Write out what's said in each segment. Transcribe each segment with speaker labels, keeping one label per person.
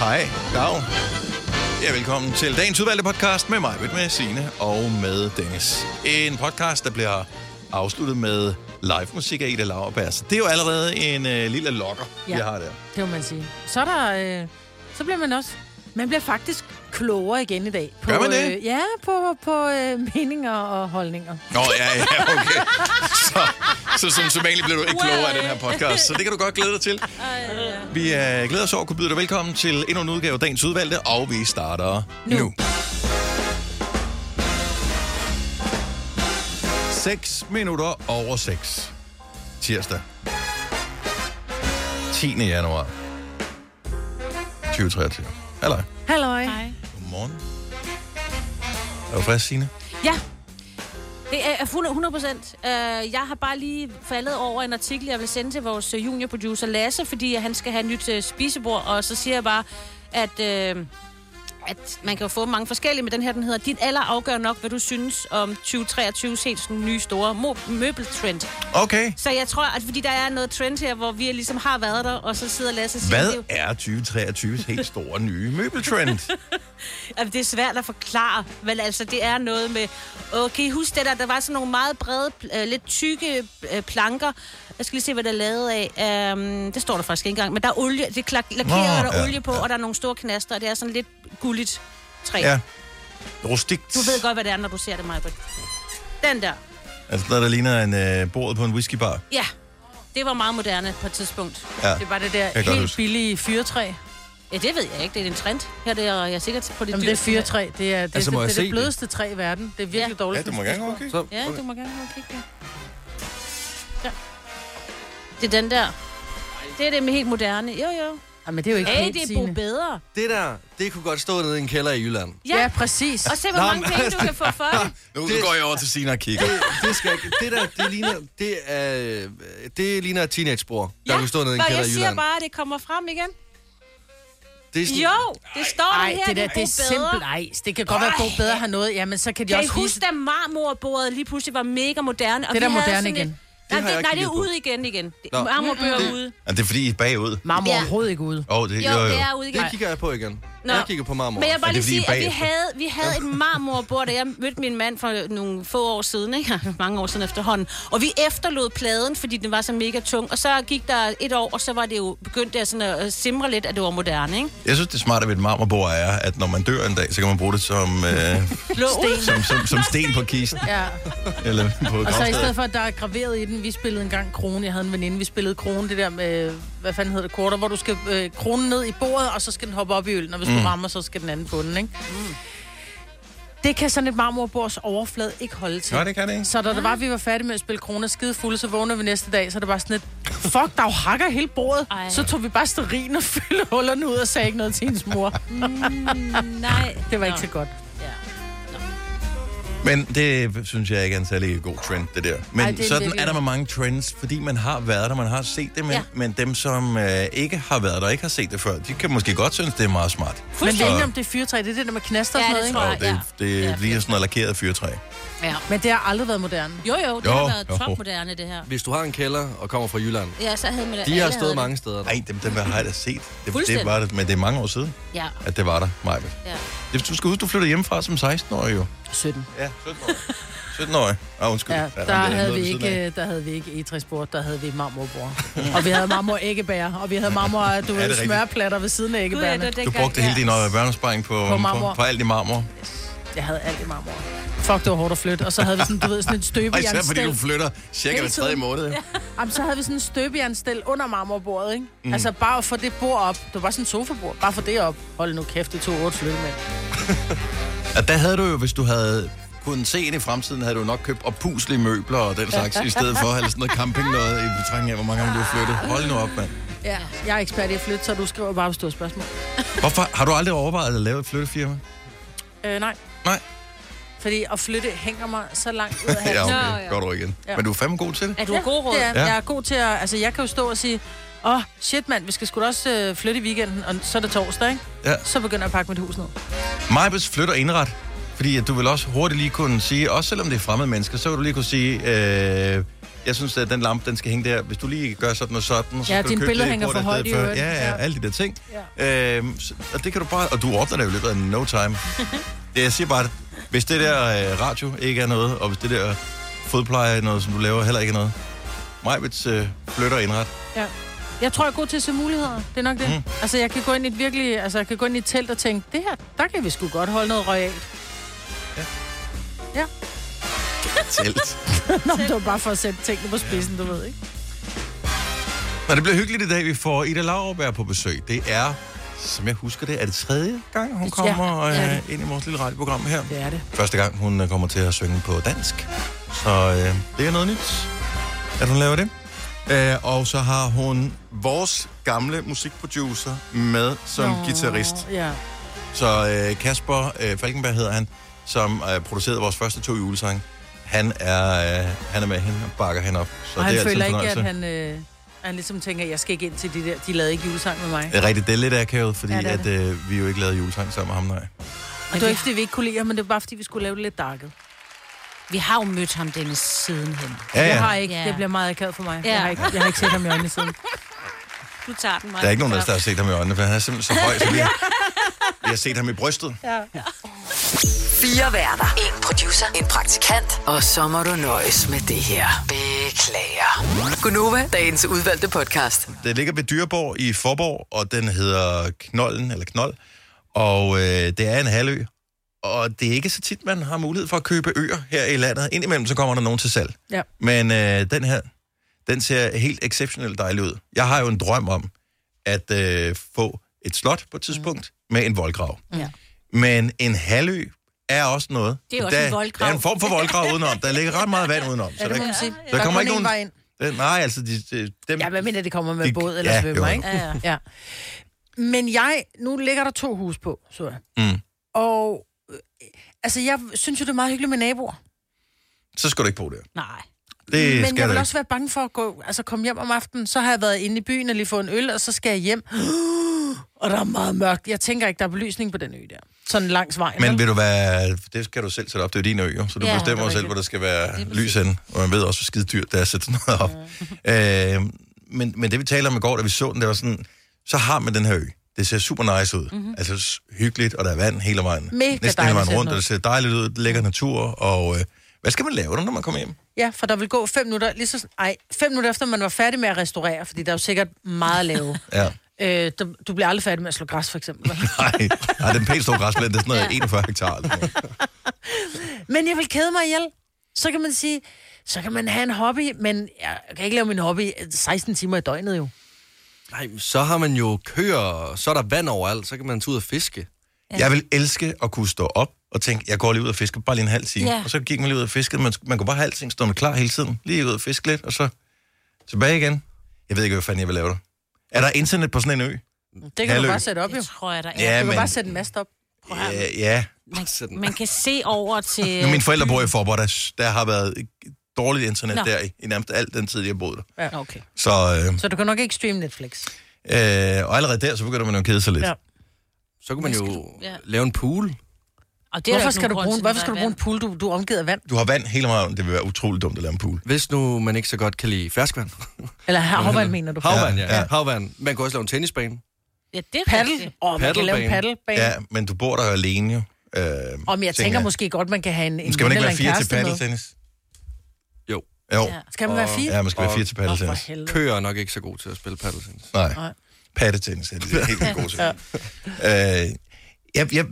Speaker 1: Hej, dag. Ja, velkommen til dagens udvalgte podcast med mig, med Signe og med Dennis. En podcast, der bliver afsluttet med live musik af Ida Lauerberg. Så det er jo allerede en øh, lille lokker, ja. Vi har der.
Speaker 2: Det må man sige. Så er der... Øh, så bliver man også... Man bliver faktisk klogere igen i dag. På,
Speaker 1: Gør man det?
Speaker 2: Øh, ja, på, på øh, meninger og holdninger.
Speaker 1: Nå, ja, ja, okay. Så, så som sædvanligt bliver du ikke klogere af den her podcast, så det kan du godt glæde dig til. Vi øh, glæder os over at kunne byde dig velkommen til endnu en udgave af dagens udvalgte, og vi starter nu. nu. 6 minutter over 6. Tirsdag. 10. januar. 2023. Halløj.
Speaker 2: Halløj.
Speaker 3: Hej.
Speaker 1: Godmorgen. Er du frisk, Signe?
Speaker 3: Ja, det er 100 procent. Uh, jeg har bare lige faldet over en artikel, jeg vil sende til vores øh, juniorproducer Lasse, fordi han skal have et nyt uh, spisebord, og så siger jeg bare, at... Uh, at man kan jo få mange forskellige, men den her, den hedder, dit alder afgør nok, hvad du synes om 2023 helt sådan nye store møbeltrend.
Speaker 1: Okay.
Speaker 3: Så jeg tror, at fordi der er noget trend her, hvor vi ligesom har været der, og så sidder Lasse og siger,
Speaker 1: Hvad
Speaker 3: det, er jo-
Speaker 1: er 2023's helt store nye møbeltrend?
Speaker 3: Altså, det er svært at forklare, men altså, det er noget med... I huske det der? Der var sådan nogle meget brede, øh, lidt tykke øh, planker. Jeg skal lige se, hvad der er lavet af. Um, det står der faktisk ikke engang. Men der er olie, det er klak- lakeret,
Speaker 1: Nå,
Speaker 3: der er
Speaker 1: ja,
Speaker 3: olie på,
Speaker 1: ja.
Speaker 3: og der er nogle store knaster, og det er sådan lidt gulligt træ.
Speaker 1: ja. Rustikt.
Speaker 3: Du ved godt, hvad det er, når du ser det, Majbert. Den der.
Speaker 1: Altså noget, der ligner en øh, bordet på en whiskybar.
Speaker 3: Ja, det var meget moderne på et tidspunkt.
Speaker 1: Ja.
Speaker 2: Det var det der
Speaker 1: jeg
Speaker 2: helt
Speaker 1: huske.
Speaker 2: billige fyretræ.
Speaker 3: Ja, det ved jeg ikke. Det er en trend. Her det er jeg er sikkert på det
Speaker 2: Jamen, det er fyretræ. Det er, det,
Speaker 4: Altså,
Speaker 2: det, det, det,
Speaker 4: det?
Speaker 2: det blødeste træ i verden. Det er virkelig
Speaker 3: Ja.
Speaker 2: dårligt.
Speaker 1: Ja, du må gerne okay.
Speaker 4: Så,
Speaker 3: Ja, du må gerne gå og kigge. Ja. Det er den der. Det er det med helt moderne. Jo, jo.
Speaker 2: Ja, men det er jo ikke
Speaker 3: Hey, det er bo bedre.
Speaker 4: Det der, det kunne godt stå nede i en kælder i Jylland.
Speaker 3: Ja,
Speaker 2: Ja, præcis.
Speaker 3: og se, hvor
Speaker 4: Nå,
Speaker 3: mange
Speaker 4: men-
Speaker 3: penge du kan få for det.
Speaker 1: Nu
Speaker 4: Det-
Speaker 1: går jeg over til Sina og kigger.
Speaker 4: Det, det skal ikke. Det der, det ligner, det er, det ligner et teenagebror, der kunne stå nede i en
Speaker 3: og
Speaker 4: kælder
Speaker 3: jeg
Speaker 4: i
Speaker 3: siger
Speaker 4: Jylland.
Speaker 3: bare, at det kommer frem igen.
Speaker 4: Det er sådan,
Speaker 3: Jo, det står
Speaker 2: Ej,
Speaker 3: her,
Speaker 2: det der,
Speaker 3: bo
Speaker 2: det er simpelt. Ej, det kan godt være, at Bo bedre har noget. Jamen, så kan de
Speaker 3: Kan I
Speaker 2: også
Speaker 3: huske,
Speaker 2: vise...
Speaker 3: da marmorbordet lige pludselig var mega moderne? Og
Speaker 2: Det er da moderne
Speaker 3: sådan
Speaker 2: igen.
Speaker 3: Et...
Speaker 4: Det
Speaker 3: Nej, det,
Speaker 4: jeg
Speaker 3: nej, det er ude igen igen. Det-
Speaker 4: Nå.
Speaker 3: Marmorbøger
Speaker 4: Det-
Speaker 3: er ude.
Speaker 1: Er det fordi, I er bagud?
Speaker 2: Marmor
Speaker 3: Ja.
Speaker 2: overhovedet ikke ude.
Speaker 1: Åh, oh, det,
Speaker 3: Jo,
Speaker 1: jo, jo.
Speaker 3: det er ude igen.
Speaker 4: Det kigger jeg på igen.
Speaker 3: Nå.
Speaker 4: Jeg kigger på marmor.
Speaker 3: Men jeg vil bare
Speaker 1: det
Speaker 3: lige sige, at vi havde, vi havde et marmorbord, da jeg mødte min mand for nogle få år siden, ikke? mange år siden efterhånden. Og vi efterlod pladen, fordi den var så mega tung. Og så gik der et år, og så var det jo begyndt der sådan at simre lidt, at det var moderne, ikke?
Speaker 1: Jeg synes, det smarte ved et marmorbord er, at når man dør en dag, så kan man bruge det som, øh,
Speaker 3: Blå.
Speaker 1: som, som, som sten på kisten.
Speaker 2: Ja.
Speaker 1: Eller på
Speaker 2: Og så i stedet for, at der er graveret i den, vi spillede en gang krone. Jeg havde en veninde, vi spillede krone, det der med, hvad fanden hedder det, korter, hvor du skal øh, kronen ned i bordet, og så skal den hoppe op i øllen, og hvis mm. du rammer, så skal den anden på den, ikke? Mm. Det kan sådan et marmorbords overflade ikke holde til.
Speaker 1: Nå, det kan det ikke.
Speaker 2: Så da det var, vi var færdige med at spille kroner skide fulde, så vågnede vi næste dag, så er det bare sådan et, fuck, der er hakker hele bordet.
Speaker 3: Ej.
Speaker 2: Så tog vi bare sterin og fyldte hullerne ud og sagde ikke noget til hendes mor.
Speaker 3: Nej.
Speaker 2: Det var
Speaker 3: Nå.
Speaker 2: ikke så godt.
Speaker 1: Men det synes jeg ikke er en særlig god trend, det der. Men
Speaker 2: Ej, det er
Speaker 1: sådan er der med mange trends, fordi man har været der, man har set det, men, ja. Men dem, som øh, ikke har været der og ikke har set det før, de kan måske godt synes, det er meget smart.
Speaker 2: Men det er ikke, om det er fyrtræ, det er det der med knaster og
Speaker 3: Ja,
Speaker 2: sådan noget,
Speaker 3: det
Speaker 2: ikke?
Speaker 3: tror
Speaker 1: Og
Speaker 3: jeg.
Speaker 1: det,
Speaker 3: ja.
Speaker 1: det
Speaker 3: Ja.
Speaker 1: bliver sådan noget lakeret fyrtræ.
Speaker 3: Ja.
Speaker 2: Men det har aldrig været moderne.
Speaker 3: Jo, jo, det
Speaker 1: Jo,
Speaker 3: har været
Speaker 1: jo.
Speaker 3: topmoderne, det her.
Speaker 4: Hvis du har en kælder og kommer fra Jylland,
Speaker 3: Ja, så havde man det.
Speaker 4: de har
Speaker 3: havde
Speaker 4: stået
Speaker 3: det.
Speaker 4: mange steder.
Speaker 1: Nej, dem, dem har jeg da set. Det, det var det, men det er mange år siden,
Speaker 3: Ja,
Speaker 1: at det var der, Maja.
Speaker 3: ja.
Speaker 1: Du skal huske, du flyttede hjemmefra som 16-årig jo.
Speaker 2: 17.
Speaker 1: Ja, 17-årig. 17-årig. Ah, undskyld.
Speaker 2: Ja,
Speaker 1: der
Speaker 2: der havde, vi ikke, der havde vi ikke egetræsbord, der havde vi marmorbord. og vi havde marmor æggebær, og vi havde marmor, du
Speaker 1: det
Speaker 2: ved, smørplatter ved siden af æggebærne.
Speaker 3: det
Speaker 1: Du brugte hele din børnesparing på, på,
Speaker 2: marmor.
Speaker 1: på, på alt i marmor.
Speaker 2: Jeg havde alt i marmor. Fuck, det var hårdt at flytte. Og så havde vi sådan, du ved, sådan et
Speaker 1: Og især fordi
Speaker 2: støbejernsstel.
Speaker 1: du flytter cirka hver tredje måned. Ja.
Speaker 2: Jamen, så havde vi sådan et støbejernsstel under marmorbordet, ikke? Mm. Altså bare at få det bord op. Det var bare sådan et sofabord. Bare få det op. Hold nu kæft, det tog otte flytte med.
Speaker 1: Og der havde du jo, hvis du havde kunnet se ind i fremtiden, havde du nok købt oppuslige møbler og den slags, i stedet for at have sådan noget camping noget i betragtning af, hvor mange gange du har flyttet. Hold nu op, mand.
Speaker 2: Ja, jeg er ekspert i at flytte, så du skriver bare, du har spørgsmål.
Speaker 1: Hvorfor har du aldrig overvejet at lave et flyttefirma?
Speaker 2: Øh, nej. Fordi at flytte hænger mig så langt ud af
Speaker 1: Ja, okay.
Speaker 3: Nå, ja.
Speaker 1: Godt du igen.
Speaker 2: Ja.
Speaker 1: Men du er fandme god til det.
Speaker 3: Er du ja, god råd?
Speaker 2: Det er,
Speaker 1: Ja.
Speaker 2: Jeg er god til at... Altså, jeg kan jo stå og sige, åh, oh, shit mand, vi skal sgu da også øh, flytte i weekenden, og så er det torsdag, ikke?
Speaker 1: Ja.
Speaker 2: Så begynder jeg at pakke mit hus ned.
Speaker 1: Majbets flytter indret. Fordi at du vil også hurtigt lige kunne sige, også selvom det er fremmede mennesker, så vil du lige kunne sige, øh, Jeg synes, at den lampe, den skal hænge der. Hvis du lige gør sådan og sådan, så
Speaker 2: Ja,
Speaker 1: skal du købe det
Speaker 2: hænger for højt i øvrigt.
Speaker 1: Ja, ja,
Speaker 2: Ja.
Speaker 1: alle de der ting. Ja. Øhm, så- og det kan du bare... Og du ordner det jo i løbet af no time. det, jeg siger bare, at hvis det der øh, radio ikke er noget, og hvis det der fodpleje er noget, som du laver, heller ikke er noget. Majbets øh, flytter indret.
Speaker 2: Ja. Jeg tror, jeg er god til at se muligheder. Det er nok det. Mm. Altså, jeg kan gå ind i et virkelig... Altså, jeg kan gå ind i et telt og tænke, det her, der kan vi sgu godt holde noget royalt.
Speaker 1: Telt.
Speaker 2: Nå, det var bare for at sætte tingene på spidsen, du ved, ikke?
Speaker 1: Nå, det bliver hyggeligt i dag. Vi får Ida Lauerberg på besøg. Det er, som jeg husker det, er det tredje gang, hun
Speaker 2: Ja,
Speaker 1: kommer
Speaker 2: det er
Speaker 1: øh, ind i vores lille radioprogram her.
Speaker 2: Det er det.
Speaker 1: Første gang, hun øh, kommer til at synge på dansk. Så øh, det er noget nyt, at hun laver det. Øh, og så har hun vores gamle musikproducer med som
Speaker 2: Nå,
Speaker 1: guitarist.
Speaker 2: Ja.
Speaker 1: Så øh, Kasper øh, Falkenberg hedder han, som øh, producerede vores første to julesange. Han er, øh, han er med hende og bakker hende op. Så
Speaker 2: Og han
Speaker 1: det er
Speaker 2: føler ikke, at han, øh, han ligesom tænker, jeg skal ikke ind til de der... De lavede ikke julesang med mig.
Speaker 1: Det er rigtigt, det er lidt akavet, fordi
Speaker 2: Ja,
Speaker 1: ja,
Speaker 2: det
Speaker 1: at, øh, vi jo ikke lavede julesang sammen med ham, nej.
Speaker 2: Og det var ikke, fordi vi ikke kunne lide ham, men det var bare, fordi vi skulle lave det lidt darket.
Speaker 3: Vi har jo mødt ham, Dennis, sidenhen.
Speaker 1: Ja,
Speaker 2: Jeg
Speaker 1: ja.
Speaker 2: har ikke,
Speaker 3: Ja.
Speaker 2: det bliver meget akavet for mig.
Speaker 3: Ja.
Speaker 2: Jeg, har ikke, jeg har ikke set ham i øjnene siden.
Speaker 3: Du tager den, mig.
Speaker 1: Der er ikke nogen der har set ham i øjnene, for han er simpelthen så høj, så vi har, vi har set ham i brystet.
Speaker 5: Fire værter. En producer. En praktikant. Og så må du nøjes med det her. Beklager. Gunova, dagens udvalgte podcast.
Speaker 1: Det ligger ved Dyreborg i Forborg, og den hedder Knollen, eller Knold. Og øh, det er en halvø. Og det er ikke så tit, man har mulighed for at købe øer her i landet. Indimellem så kommer der nogen til salg.
Speaker 2: Ja.
Speaker 1: Men øh, den her, den ser helt exceptionelt dejlig ud. Jeg har jo en drøm om at øh, få et slot på et tidspunkt mm. med en voldgrav.
Speaker 3: Ja.
Speaker 1: Men en halvø er også noget.
Speaker 3: Det er også
Speaker 1: der,
Speaker 3: en voldgrav.
Speaker 1: Der er en form for voldgrav udenom. Der ligger ret meget vand udenom.
Speaker 2: Ja, det må man sige.
Speaker 1: der, der kommer ikke nogen...
Speaker 2: én vej ind.
Speaker 1: Den, nej, altså, de, de, dem,
Speaker 2: Ja, hvad mener det kommer med
Speaker 1: De-
Speaker 2: båd eller
Speaker 1: ja,
Speaker 2: svømmer,
Speaker 1: jo,
Speaker 2: ikke?
Speaker 3: Ja, ja.
Speaker 2: ja. Men jeg, nu ligger der to hus på, så jeg.
Speaker 1: Mm.
Speaker 2: Og øh, altså, jeg synes jo, det er meget hyggeligt med naboer.
Speaker 1: så skal du ikke bo der.
Speaker 3: Nej.
Speaker 1: Det
Speaker 2: Men
Speaker 1: skal
Speaker 2: jeg vil
Speaker 1: ikke.
Speaker 2: også være bange for at gå, altså komme hjem om aftenen, så har jeg været inde i byen og lige fået en øl, og så skal jeg hjem. Og der er meget mørkt. Jeg tænker ikke, der er belysning på den ø der. Sådan langs vejen.
Speaker 1: Men vil du være... Det skal du selv sætte op. Det er jo dine øer, så du
Speaker 3: Ja,
Speaker 1: ja, bestemmer
Speaker 3: er
Speaker 1: jo selv, hvor der skal være lys henne. Og man ved også, hvor skide dyrt det er at sætte sådan noget op. Øh, men, men det vi taler om i går, da vi så den, det var sådan... Så har man den her ø. Det ser super nice ud. Mm-hmm. Altså hyggeligt, og der er vand hele vejen.
Speaker 2: Mega
Speaker 1: Næsten hele vejen rundt, og det ser dejligt ud. Det lækker natur, og... Øh, hvad skal man lave der, når man kommer hjem?
Speaker 2: Ja, for der vil gå fem minutter, lige så, ej, fem minutter efter, man var færdig med at restaurere, fordi der er jo sikkert meget at lave.
Speaker 1: Ja.
Speaker 2: Øh, du, du bliver aldrig færdig med at slå græs, for eksempel.
Speaker 1: Nej, nej, den pænt store græsplæne, det er sådan noget 41 hektar. eller noget.
Speaker 2: Men jeg vil kede mig ihjel. Så kan man sige, så kan man have en hobby, men jeg kan ikke lave min hobby 16 timer i døgnet jo.
Speaker 4: Nej, så har man jo køer, så er der vand overalt, så kan man tage ud og fiske.
Speaker 1: Jeg vil elske at kunne stå op og tænke, jeg går lige ud og fisker bare lige en halv time.
Speaker 3: Ja.
Speaker 1: Og så gik man lige ud og fiskede. Man, man kunne bare have alting stående klar hele tiden. Lige ud og fiske lidt, og så tilbage igen. Jeg ved ikke, hvad fanden jeg vil lave der. Er der internet på sådan en ø?
Speaker 2: Det kan
Speaker 1: Halvø.
Speaker 2: du bare sætte op jo.
Speaker 3: Det tror jeg, der er.
Speaker 1: Ja,
Speaker 2: Du kan
Speaker 1: men...
Speaker 2: bare sætte en mast op.
Speaker 1: Ja, ja.
Speaker 3: Man, man kan se over til...
Speaker 1: Nu, mine forældre bor i Forborg, der, der har været dårligt internet
Speaker 3: Nå.
Speaker 1: der i, i nærmest al den tid, jeg har boet der.
Speaker 2: Ja.
Speaker 3: Okay.
Speaker 1: Så, øh,
Speaker 2: Så du kan nok ikke streame Netflix.
Speaker 1: øh, og allerede der, så begynder man jo at kede sig lidt.
Speaker 2: Ja.
Speaker 4: Så kan man jo
Speaker 3: du- ja.
Speaker 4: lave en pool.
Speaker 3: Og det er
Speaker 2: Hvorfor skal, du bruge, hvorfor skal du bruge en pool, du, du er omgivet af vand?
Speaker 1: Du har vand hele vejen. Det vil være utroligt dumt at lave en pool.
Speaker 4: Hvis nu man ikke så godt kan lide ferskvand.
Speaker 2: Eller havvand, mener du?
Speaker 4: Havvand, ja.
Speaker 1: Ja, ja.
Speaker 4: ja. Havvand. Man kan også lave en tennisbane.
Speaker 3: Ja, det er
Speaker 2: Paddle?
Speaker 3: rigtigt.
Speaker 2: Åh, oh, man kan lave en
Speaker 4: Paddlebane.
Speaker 1: Ja, men du bor der jo alene jo. Øh,
Speaker 2: Om jeg tænker måske godt, man kan have en, en
Speaker 1: Skal man ikke være fire til paddeltennis?
Speaker 4: Jo.
Speaker 1: Jo.
Speaker 3: Ja.
Speaker 2: Skal man være fire?
Speaker 1: Ja, man skal være fire til paddeltennis.
Speaker 2: helvede.
Speaker 4: Køer er nok ikke så god til at spille paddeltennis.
Speaker 1: Nej.
Speaker 2: Nej.
Speaker 1: Pattetennis er det helt god til. øh, jeg, jeg,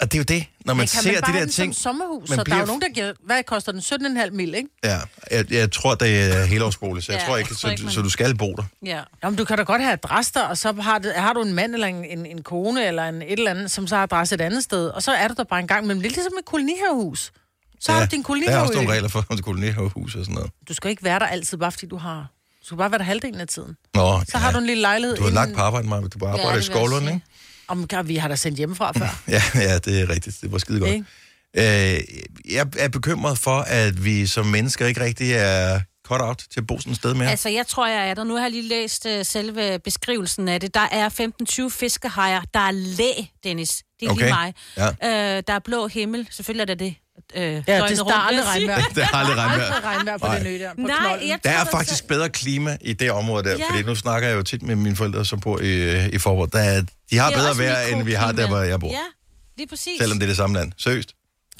Speaker 1: og det er jo det, når man ser
Speaker 2: man
Speaker 1: de der ting.
Speaker 2: som sommerhus? Så der er
Speaker 1: bliver-
Speaker 2: jo nogen, der giver... Hvad koster den? 17,5 mil, ikke?
Speaker 1: Ja, jeg, jeg tror, det er helårsbolig, så jeg
Speaker 3: Ja,
Speaker 1: tror
Speaker 3: jeg
Speaker 1: ikke,
Speaker 3: tror ikke,
Speaker 1: så,
Speaker 3: man-
Speaker 1: så du skal bo der.
Speaker 3: Ja.
Speaker 2: Jamen, du kan da godt have adresse der, og så har, det, har du en mand eller en, en, en kone eller en, et eller andet, som så har adresse et andet sted, og så er du der bare en gang, men det er ligesom et kolonihavehus. Så har du din
Speaker 1: der er også nogle regler for, kolonihavehus og sådan noget.
Speaker 2: Du skal ikke være der altid, bare fordi du har... Du skal bare være der halvdelen af tiden.
Speaker 1: Nå,
Speaker 2: Så har du en lille lejlighed.
Speaker 1: Du har lagt
Speaker 2: inden-
Speaker 1: på arbejde, Maja. Du bare
Speaker 3: Ja,
Speaker 1: arbejder i
Speaker 3: det vil jeg
Speaker 1: Skovlund,
Speaker 3: sige.
Speaker 1: ikke?
Speaker 2: Om, God, vi har da sendt hjemmefra før.
Speaker 1: Ja, ja, det er rigtigt. Det var skide godt.
Speaker 2: Ikke?
Speaker 1: Øh, jeg er bekymret for, at vi som mennesker ikke rigtig er cut out til at bo sådan et sted mere.
Speaker 3: Altså, jeg tror, jeg er der. Nu har jeg lige læst uh, selve beskrivelsen af det. Der er 15-20 fiskehajer. Der er læ, Dennis. Det er okay. lige mig.
Speaker 1: Ja.
Speaker 3: Øh, der er blå himmel. Selvfølgelig er der det. Øh,
Speaker 2: Ja, det
Speaker 3: døgnet
Speaker 2: er aldrig regnvejr.
Speaker 1: Det er aldrig regnvejr.
Speaker 2: Aldrig regnvejr på
Speaker 1: Nej.
Speaker 2: den ø der. På
Speaker 3: Nej,
Speaker 2: knolden.
Speaker 3: jeg
Speaker 1: Der er
Speaker 3: der
Speaker 1: faktisk bedre klima i det område der, ja. Fordi nu snakker jeg jo tit med mine forældre, som bor i, i Forborg. Der er, de har
Speaker 3: er
Speaker 1: bedre vejr, end vi har der, hvor jeg bor.
Speaker 3: Ja, lige præcis.
Speaker 1: Selvom det er det samme land. Seriøst.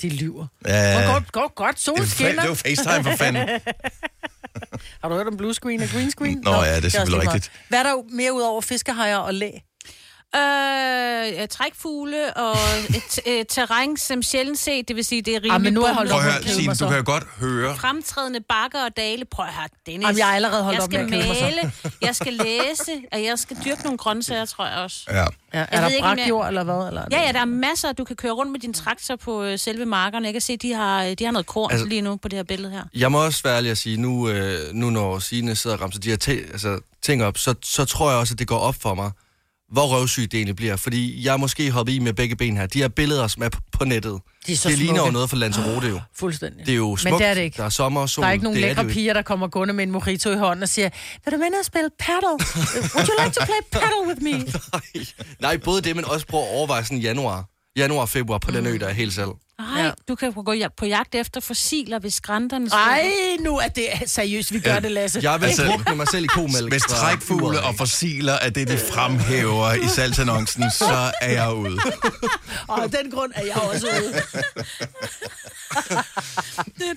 Speaker 2: De lyver.
Speaker 1: Ja,
Speaker 2: Hvor godt, godt, godt. Sol
Speaker 1: er,
Speaker 2: skinner.
Speaker 1: det var FaceTime for fanden.
Speaker 2: Har du hørt om blue screen og green screen?
Speaker 1: Nå, ja, det er selvfølgelig rigtigt.
Speaker 2: Hvad er der mere ud over fiskehajer og læ?
Speaker 3: Øh, trækfugle og et, et terræn, som sjældent set, det vil sige, det er rimelig
Speaker 2: Ah, men nu er jeg holdt op med at kede
Speaker 1: Signe,
Speaker 2: mig
Speaker 1: du
Speaker 2: så.
Speaker 1: kan jo godt høre.
Speaker 3: fremtrædende bakker og dale. Prøv at høre, Dennis.
Speaker 2: Jamen, jeg er allerede holdt
Speaker 3: jeg
Speaker 2: op med
Speaker 3: skal
Speaker 2: at kede mig så.
Speaker 3: male, jeg skal læse, og jeg skal dyrke nogle grøntsager, tror jeg også.
Speaker 1: Ja.
Speaker 2: Ja, er
Speaker 3: ved
Speaker 2: der
Speaker 3: ikke, om jeg-
Speaker 2: brakjord eller hvad? Eller
Speaker 3: Ja, ja, der er masser. Du kan køre rundt med din traktor på øh, selve markerne. Jeg kan se, de har, de har noget korn
Speaker 4: Altså-
Speaker 3: altså, lige nu på det her billede her.
Speaker 4: Jeg må også være ærlig at sige, nu, øh, nu når Signe sidder og ramser de her te- altså, ting op, så, så tror jeg også, at det går op for mig, hvor røvsygt det egentlig bliver. Fordi jeg er måske hoppet i med begge ben her. De her billeder, som er på, på nettet,
Speaker 2: De er så
Speaker 4: det ligner jo
Speaker 2: smukke.
Speaker 4: noget fra Lanzarote jo.
Speaker 2: Fuldstændig.
Speaker 4: Det er jo smukt.
Speaker 2: Men det er det ikke.
Speaker 4: Der er sommer og sol.
Speaker 2: Der er ikke nogen
Speaker 4: det
Speaker 2: lækre
Speaker 4: det
Speaker 2: piger, der kommer gående med en mojito i hånden og siger, vil du med og spille paddle? Would you like to play paddle with me?
Speaker 4: Nej, nej, både det, men også prøv at overveje sådan januar. Januar, februar på den ø, der er helt selv.
Speaker 3: Nej,
Speaker 2: Ja.
Speaker 3: Du kan gå på jagt efter fossiler, hvis skrænterne...
Speaker 2: Ej, nu er det seriøst, vi gør det, Lasse.
Speaker 4: Jeg vil
Speaker 1: Altså-
Speaker 4: drukne mig selv i komælk.
Speaker 1: Hvis trækfugle og fossiler er det, de fremhæver i salgsannoncen, så er jeg ude.
Speaker 2: Og af den grund er jeg også ude.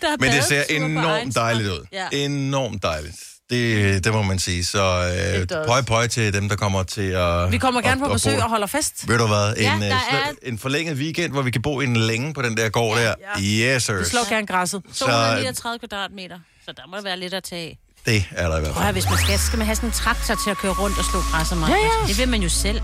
Speaker 3: Der er
Speaker 1: Men det ser enormt dejligt ud.
Speaker 3: Ja.
Speaker 1: Enormt dejligt. Det, det må man sige. Så øh, pøj pøj til dem, der kommer til at...
Speaker 2: Vi kommer gerne
Speaker 1: at-
Speaker 2: på
Speaker 1: at
Speaker 2: besøg
Speaker 1: bo.
Speaker 2: og holder fest.
Speaker 1: Ved du hvad?
Speaker 3: Ja,
Speaker 1: En,
Speaker 3: der
Speaker 1: øh,
Speaker 3: er-
Speaker 1: sl- en forlænget weekend, hvor vi kan bo en længe på den der gård der. Yes, sir.
Speaker 2: Vi slår gerne græsset.
Speaker 3: 239 kvadratmeter, så der må der være lidt at tage af.
Speaker 1: Det er der i hvert
Speaker 3: Prøv
Speaker 1: fald.
Speaker 3: høre, hvis man skal, skal man have sådan en traktor til at køre rundt og slå græs og
Speaker 2: Ja, ja.
Speaker 3: Det vil man jo selv.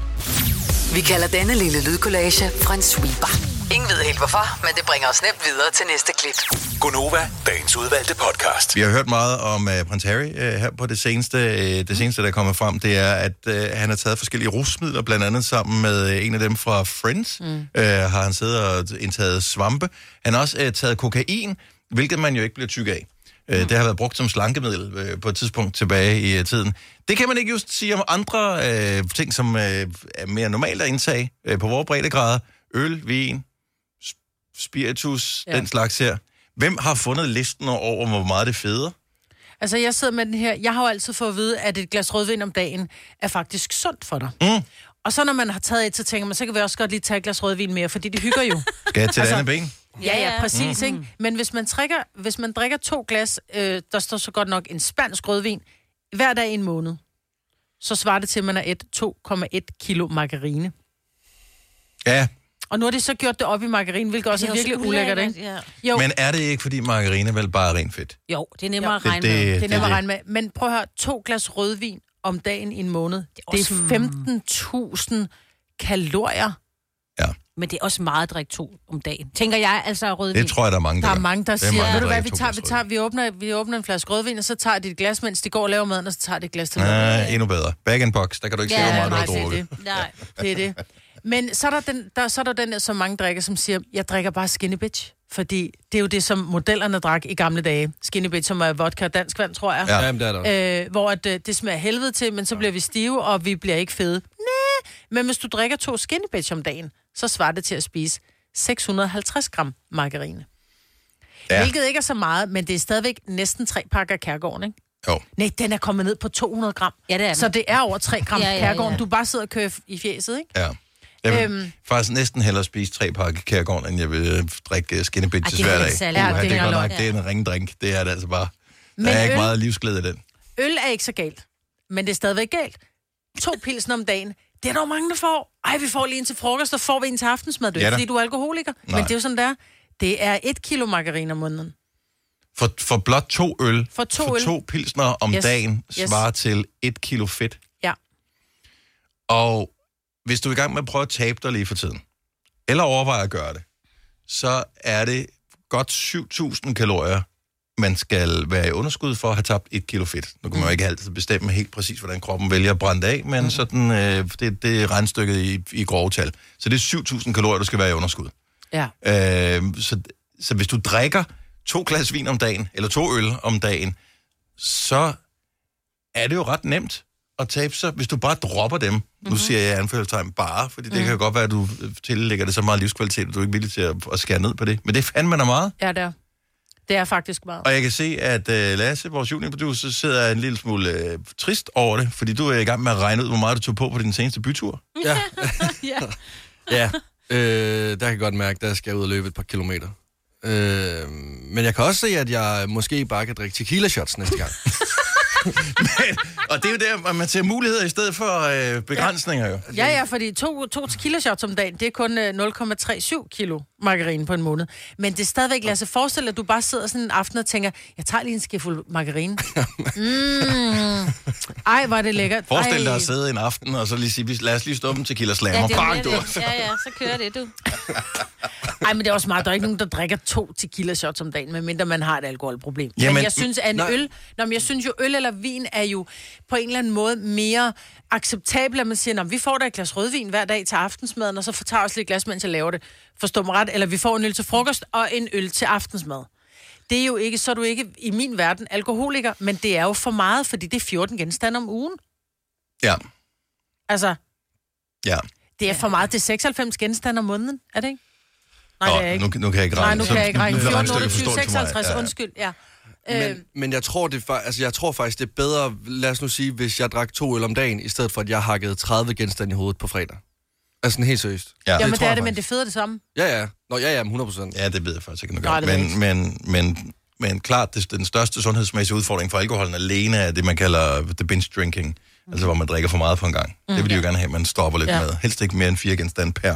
Speaker 5: Vi kalder denne lille lydkollage en sweeper. Ingen ved helt hvorfor, men det bringer os nemt videre til næste klip.
Speaker 6: Gunova, dagens udvalgte podcast.
Speaker 1: Vi har hørt meget om uh, prins Harry uh, her på det seneste. Uh, det seneste, der er kommet frem, det er, at uh, han har taget forskellige rusmidler, blandt andet sammen med uh, en af dem fra Friends. Mm. Uh, har han siddet og indtaget svampe. Han har også uh, taget kokain, hvilket man jo ikke bliver tyk af. Uh, det har været brugt som slankemiddel uh, på et tidspunkt tilbage i uh, tiden. Det kan man ikke just sige om andre uh, ting, som uh, er mere normalt at indtage uh, på vores breddegrader. Øl, vin, spiritus, ja. Den slags her. Hvem har fundet listen over, hvor meget det feder?
Speaker 2: Altså, jeg sidder med den her. Jeg har jo altid fået at vide, at et glas rødvin om dagen er faktisk sundt for dig.
Speaker 1: Mm.
Speaker 2: Og så når man har taget et, så tænker man, så kan vi også godt lige tage et glas rødvin mere, fordi det hygger jo.
Speaker 1: Skal jeg til altså, det andet ben?
Speaker 2: Ja, ja, præcis, mm-hmm. ikke? Men hvis man, drikker, hvis man drikker to glas, øh, der står så godt nok en spansk rødvin, hver dag i en måned, så svarer det til, at man har et 2,1 kilo margarine.
Speaker 1: Ja,
Speaker 2: Og nu har de så gjort det op i margarine, hvilket også er,
Speaker 3: jo
Speaker 2: virkelig ulækkert, ikke?
Speaker 3: Ja.
Speaker 2: Jo,
Speaker 1: men er det ikke, fordi margarine vel bare er rent fedt?
Speaker 3: Jo, det er nemmere
Speaker 2: Jo.
Speaker 3: at regne
Speaker 1: Det-
Speaker 3: med.
Speaker 1: det-
Speaker 2: det er nemmere at
Speaker 1: det.
Speaker 2: regne med. Men prøv at høre, to glas rødvin om dagen i en måned, det er,
Speaker 3: også-
Speaker 2: det er 15.000 kalorier.
Speaker 3: Men det er også meget at drikke to om dagen. Tænker jeg, altså rødvin.
Speaker 1: Det tror jeg, der er mange,
Speaker 2: Der er
Speaker 1: gør.
Speaker 2: mange, der
Speaker 1: Det er
Speaker 2: siger,
Speaker 1: mange,
Speaker 2: ved du
Speaker 1: der
Speaker 2: hvad, vi, tager, vi, tager, vi, åbner, vi åbner en flaske rødvin, og så tager de et glas, mens de går og laver maden, og så tager de et glas til mad.
Speaker 1: Ja, endnu bedre. Bag in box, der kan du ikke se, hvor meget
Speaker 2: nej,
Speaker 1: du
Speaker 2: det
Speaker 1: har
Speaker 2: er
Speaker 1: drukket.
Speaker 2: det.
Speaker 3: Nej.
Speaker 2: Det er det. Men så er der den, der, så er der den som mange drikker, som siger, jeg drikker bare skinny bitch. Fordi det er jo det, som modellerne drak i gamle dage. Skinny bitch, som er vodka og dansk vand, tror jeg.
Speaker 1: Ja.
Speaker 4: Ja, jamen, det er der.
Speaker 2: Øh, hvor at, øh, det smager helvede til, men så bliver vi stive, og vi bliver ikke fede. Næh, men hvis du drikker to skinny bitch om dagen, så svarer det til at spise 650 gram margarine.
Speaker 1: Ja.
Speaker 2: Hvilket ikke er så meget, men det er stadigvæk næsten tre pakker kærgården, ikke?
Speaker 1: Jo.
Speaker 2: Nej, den er kommet ned på 200 gram.
Speaker 3: Ja, det er den.
Speaker 2: Så det er over 3 gram
Speaker 3: Ja,
Speaker 2: ja,
Speaker 3: ja,
Speaker 2: kærgården. Du bare sidder og kører i fjeset, ikke?
Speaker 1: Ja. Jeg vil øhm. Faktisk næsten hellere spise tre pakke kærgården, end jeg vil øh, drikke skinny bitches
Speaker 3: Ej, det er
Speaker 1: hver
Speaker 3: ikke
Speaker 1: dag.
Speaker 3: særlig
Speaker 1: Uha, det, er godt nok, det er en ringdrink. Det er det altså bare.
Speaker 2: Men
Speaker 1: der er ikke
Speaker 2: øl-
Speaker 1: meget livsglæde i den.
Speaker 2: Øl er ikke så galt, men det er stadigvæk galt. To pilsen om dagen. Det er der jo mange, der får. Ej, vi får lige en til frokost, og får vi en til aftensmad. Det er
Speaker 1: Ja
Speaker 2: fordi, du er alkoholiker.
Speaker 1: Nej.
Speaker 2: Men det er jo sådan, der. Det er et kilo margarine om måneden.
Speaker 1: For, for blot to øl,
Speaker 2: For to
Speaker 1: for
Speaker 2: øl.
Speaker 1: to pilsner om
Speaker 2: Yes.
Speaker 1: dagen,
Speaker 2: Yes.
Speaker 1: svarer til et kilo fedt.
Speaker 2: Ja.
Speaker 1: Og hvis du er i gang med at prøve at tabe dig lige for tiden, eller overveje at gøre det, så er det godt 7.000 kalorier, man skal være i underskud for at have tabt et kilo fedt. Nu kan man jo ikke altid bestemme helt præcis, hvordan kroppen vælger at brænde af, men sådan, øh, det, det er regnstykket i, i grove tal. Så det er 7.000 kalorier, du skal være i underskud.
Speaker 2: Ja.
Speaker 1: Øh, så, så hvis du drikker to glas vin om dagen, eller to øl om dagen, så er det jo ret nemt at tabe sig, hvis du bare dropper dem. Mm-hmm. Nu siger jeg i anførselstegn bare, fordi det mm. kan jo godt være, at du tillægger det så meget livskvalitet, at du er ikke villig til at, at skære ned på det. Men det er fandme da meget.
Speaker 2: Ja, det er. Det er faktisk meget.
Speaker 1: Og jeg kan se, at uh, Lasse, vores juniorproducer, sidder en lille smule uh, trist over det, fordi du er i gang med at regne ud, hvor meget du tog på på din seneste bytur.
Speaker 4: Ja,
Speaker 3: ja.
Speaker 4: ja. Øh, der kan jeg godt mærke, der skal jeg ud og løbe et par kilometer. Øh, men jeg kan også se, at jeg måske bare kan drikke tequila shots næste gang.
Speaker 1: Men, og det er jo der, man ser muligheder i stedet for øh, begrænsninger jo.
Speaker 2: Ja, ja, fordi to, to tequila shots om dagen, det er kun øh, 0,37 kilo margarine på en måned. Men det er stadigvæk, lad os forestille dig, at du bare sidder sådan en aften og tænker, jeg tager lige en skefuld margarine. Mm. Ej, hvor er det lækkert.
Speaker 1: Forestil dig at sidde en aften, og så lige sige, "Vi- lad os lige stå dem tequila slammer.
Speaker 3: Ja, det
Speaker 1: Bang, du.
Speaker 3: ja, ja, så kører det, du.
Speaker 2: Ej, men det er også smart. Der er ikke nogen, der drikker to tequila shots om dagen, medmindre man har et alkoholproblem.
Speaker 1: Jamen,
Speaker 2: men jeg synes, at en
Speaker 4: nej.
Speaker 2: øl... Nå, men jeg synes jo, øl eller vin er jo på en eller anden måde mere acceptabelt, at man siger, vi får da et glas rødvin hver dag til aftensmaden, og så tager os lige et glas, mens jeg laver det. Forstår mig ret? Eller vi får en øl til frokost og en øl til aftensmad. Det er jo ikke, så er du ikke i min verden alkoholiker, men det er jo for meget, fordi det er 14 genstande om ugen.
Speaker 1: Ja,
Speaker 2: Altså,
Speaker 1: ja.
Speaker 2: det er for meget. Det er 96 genstande om måneden, er det ikke? Nej,
Speaker 1: Nå,
Speaker 2: det er ikke.
Speaker 1: nu, nu kan jeg ikke regne.
Speaker 2: Nej, nu kan jeg ikke regne.
Speaker 1: Så-
Speaker 2: 14,
Speaker 1: regnestykket
Speaker 2: 28,
Speaker 1: forstår det for mig.
Speaker 2: 56,
Speaker 1: Ja, ja.
Speaker 2: undskyld, ja. Øh,
Speaker 4: Men, men jeg, tror, det, altså, jeg tror faktisk, det er bedre, lad os nu sige, hvis jeg drak to øl om dagen, i stedet for, at jeg hakkede 30 genstande i hovedet på fredag. Altså sådan helt seriøst.
Speaker 1: Ja.
Speaker 2: Jamen,
Speaker 4: tror
Speaker 2: det er det, men
Speaker 4: faktisk.
Speaker 2: det fede det samme.
Speaker 4: Ja, ja. Nå, ja, ja, 100 procent.
Speaker 1: Ja, det ved jeg faktisk ikke,
Speaker 2: Nej,
Speaker 1: gør.
Speaker 2: det jeg
Speaker 1: Men, men, men, men klart, det, den største sundhedsmæssige udfordring for alkoholen alene er det, man kalder the binge drinking. Mm. Altså, hvor man drikker for meget på en gang. Mm, det vil de jo gerne have, at man stopper lidt
Speaker 2: Ja.
Speaker 1: med. Helst ikke mere end fire genstande per,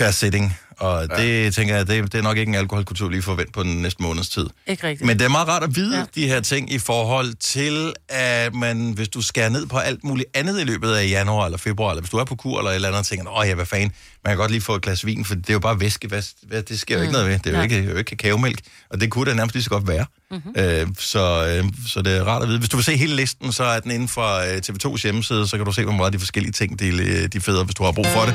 Speaker 1: per sitting. Og ja. det, tænker jeg, det, det er nok ikke en alkoholkultur lige forvent på den næste måneds tid.
Speaker 2: Ikke rigtigt.
Speaker 1: Men det er meget rart at vide ja.
Speaker 2: Ja.
Speaker 1: de her ting i forhold til, at man, hvis du skærer ned på alt muligt andet i løbet af januar eller februar, eller hvis du er på kur eller et eller andet, og tænker, åh ja, hvad fanden, man kan godt lige få et glas vin, for det er jo bare væske, hvad, hvad, det sker jo ikke noget ved. Det er jo
Speaker 2: Nej.
Speaker 1: ikke, jo ikke kakaomælk, og det kunne det nærmest lige så godt være. Mm-hmm. Øh, så, øh, så det er rart at vide. Hvis du vil se hele listen, så er den inde fra øh, TV2's hjemmeside, så kan du se, hvor meget de forskellige ting, de, de føder, hvis du har brug for det.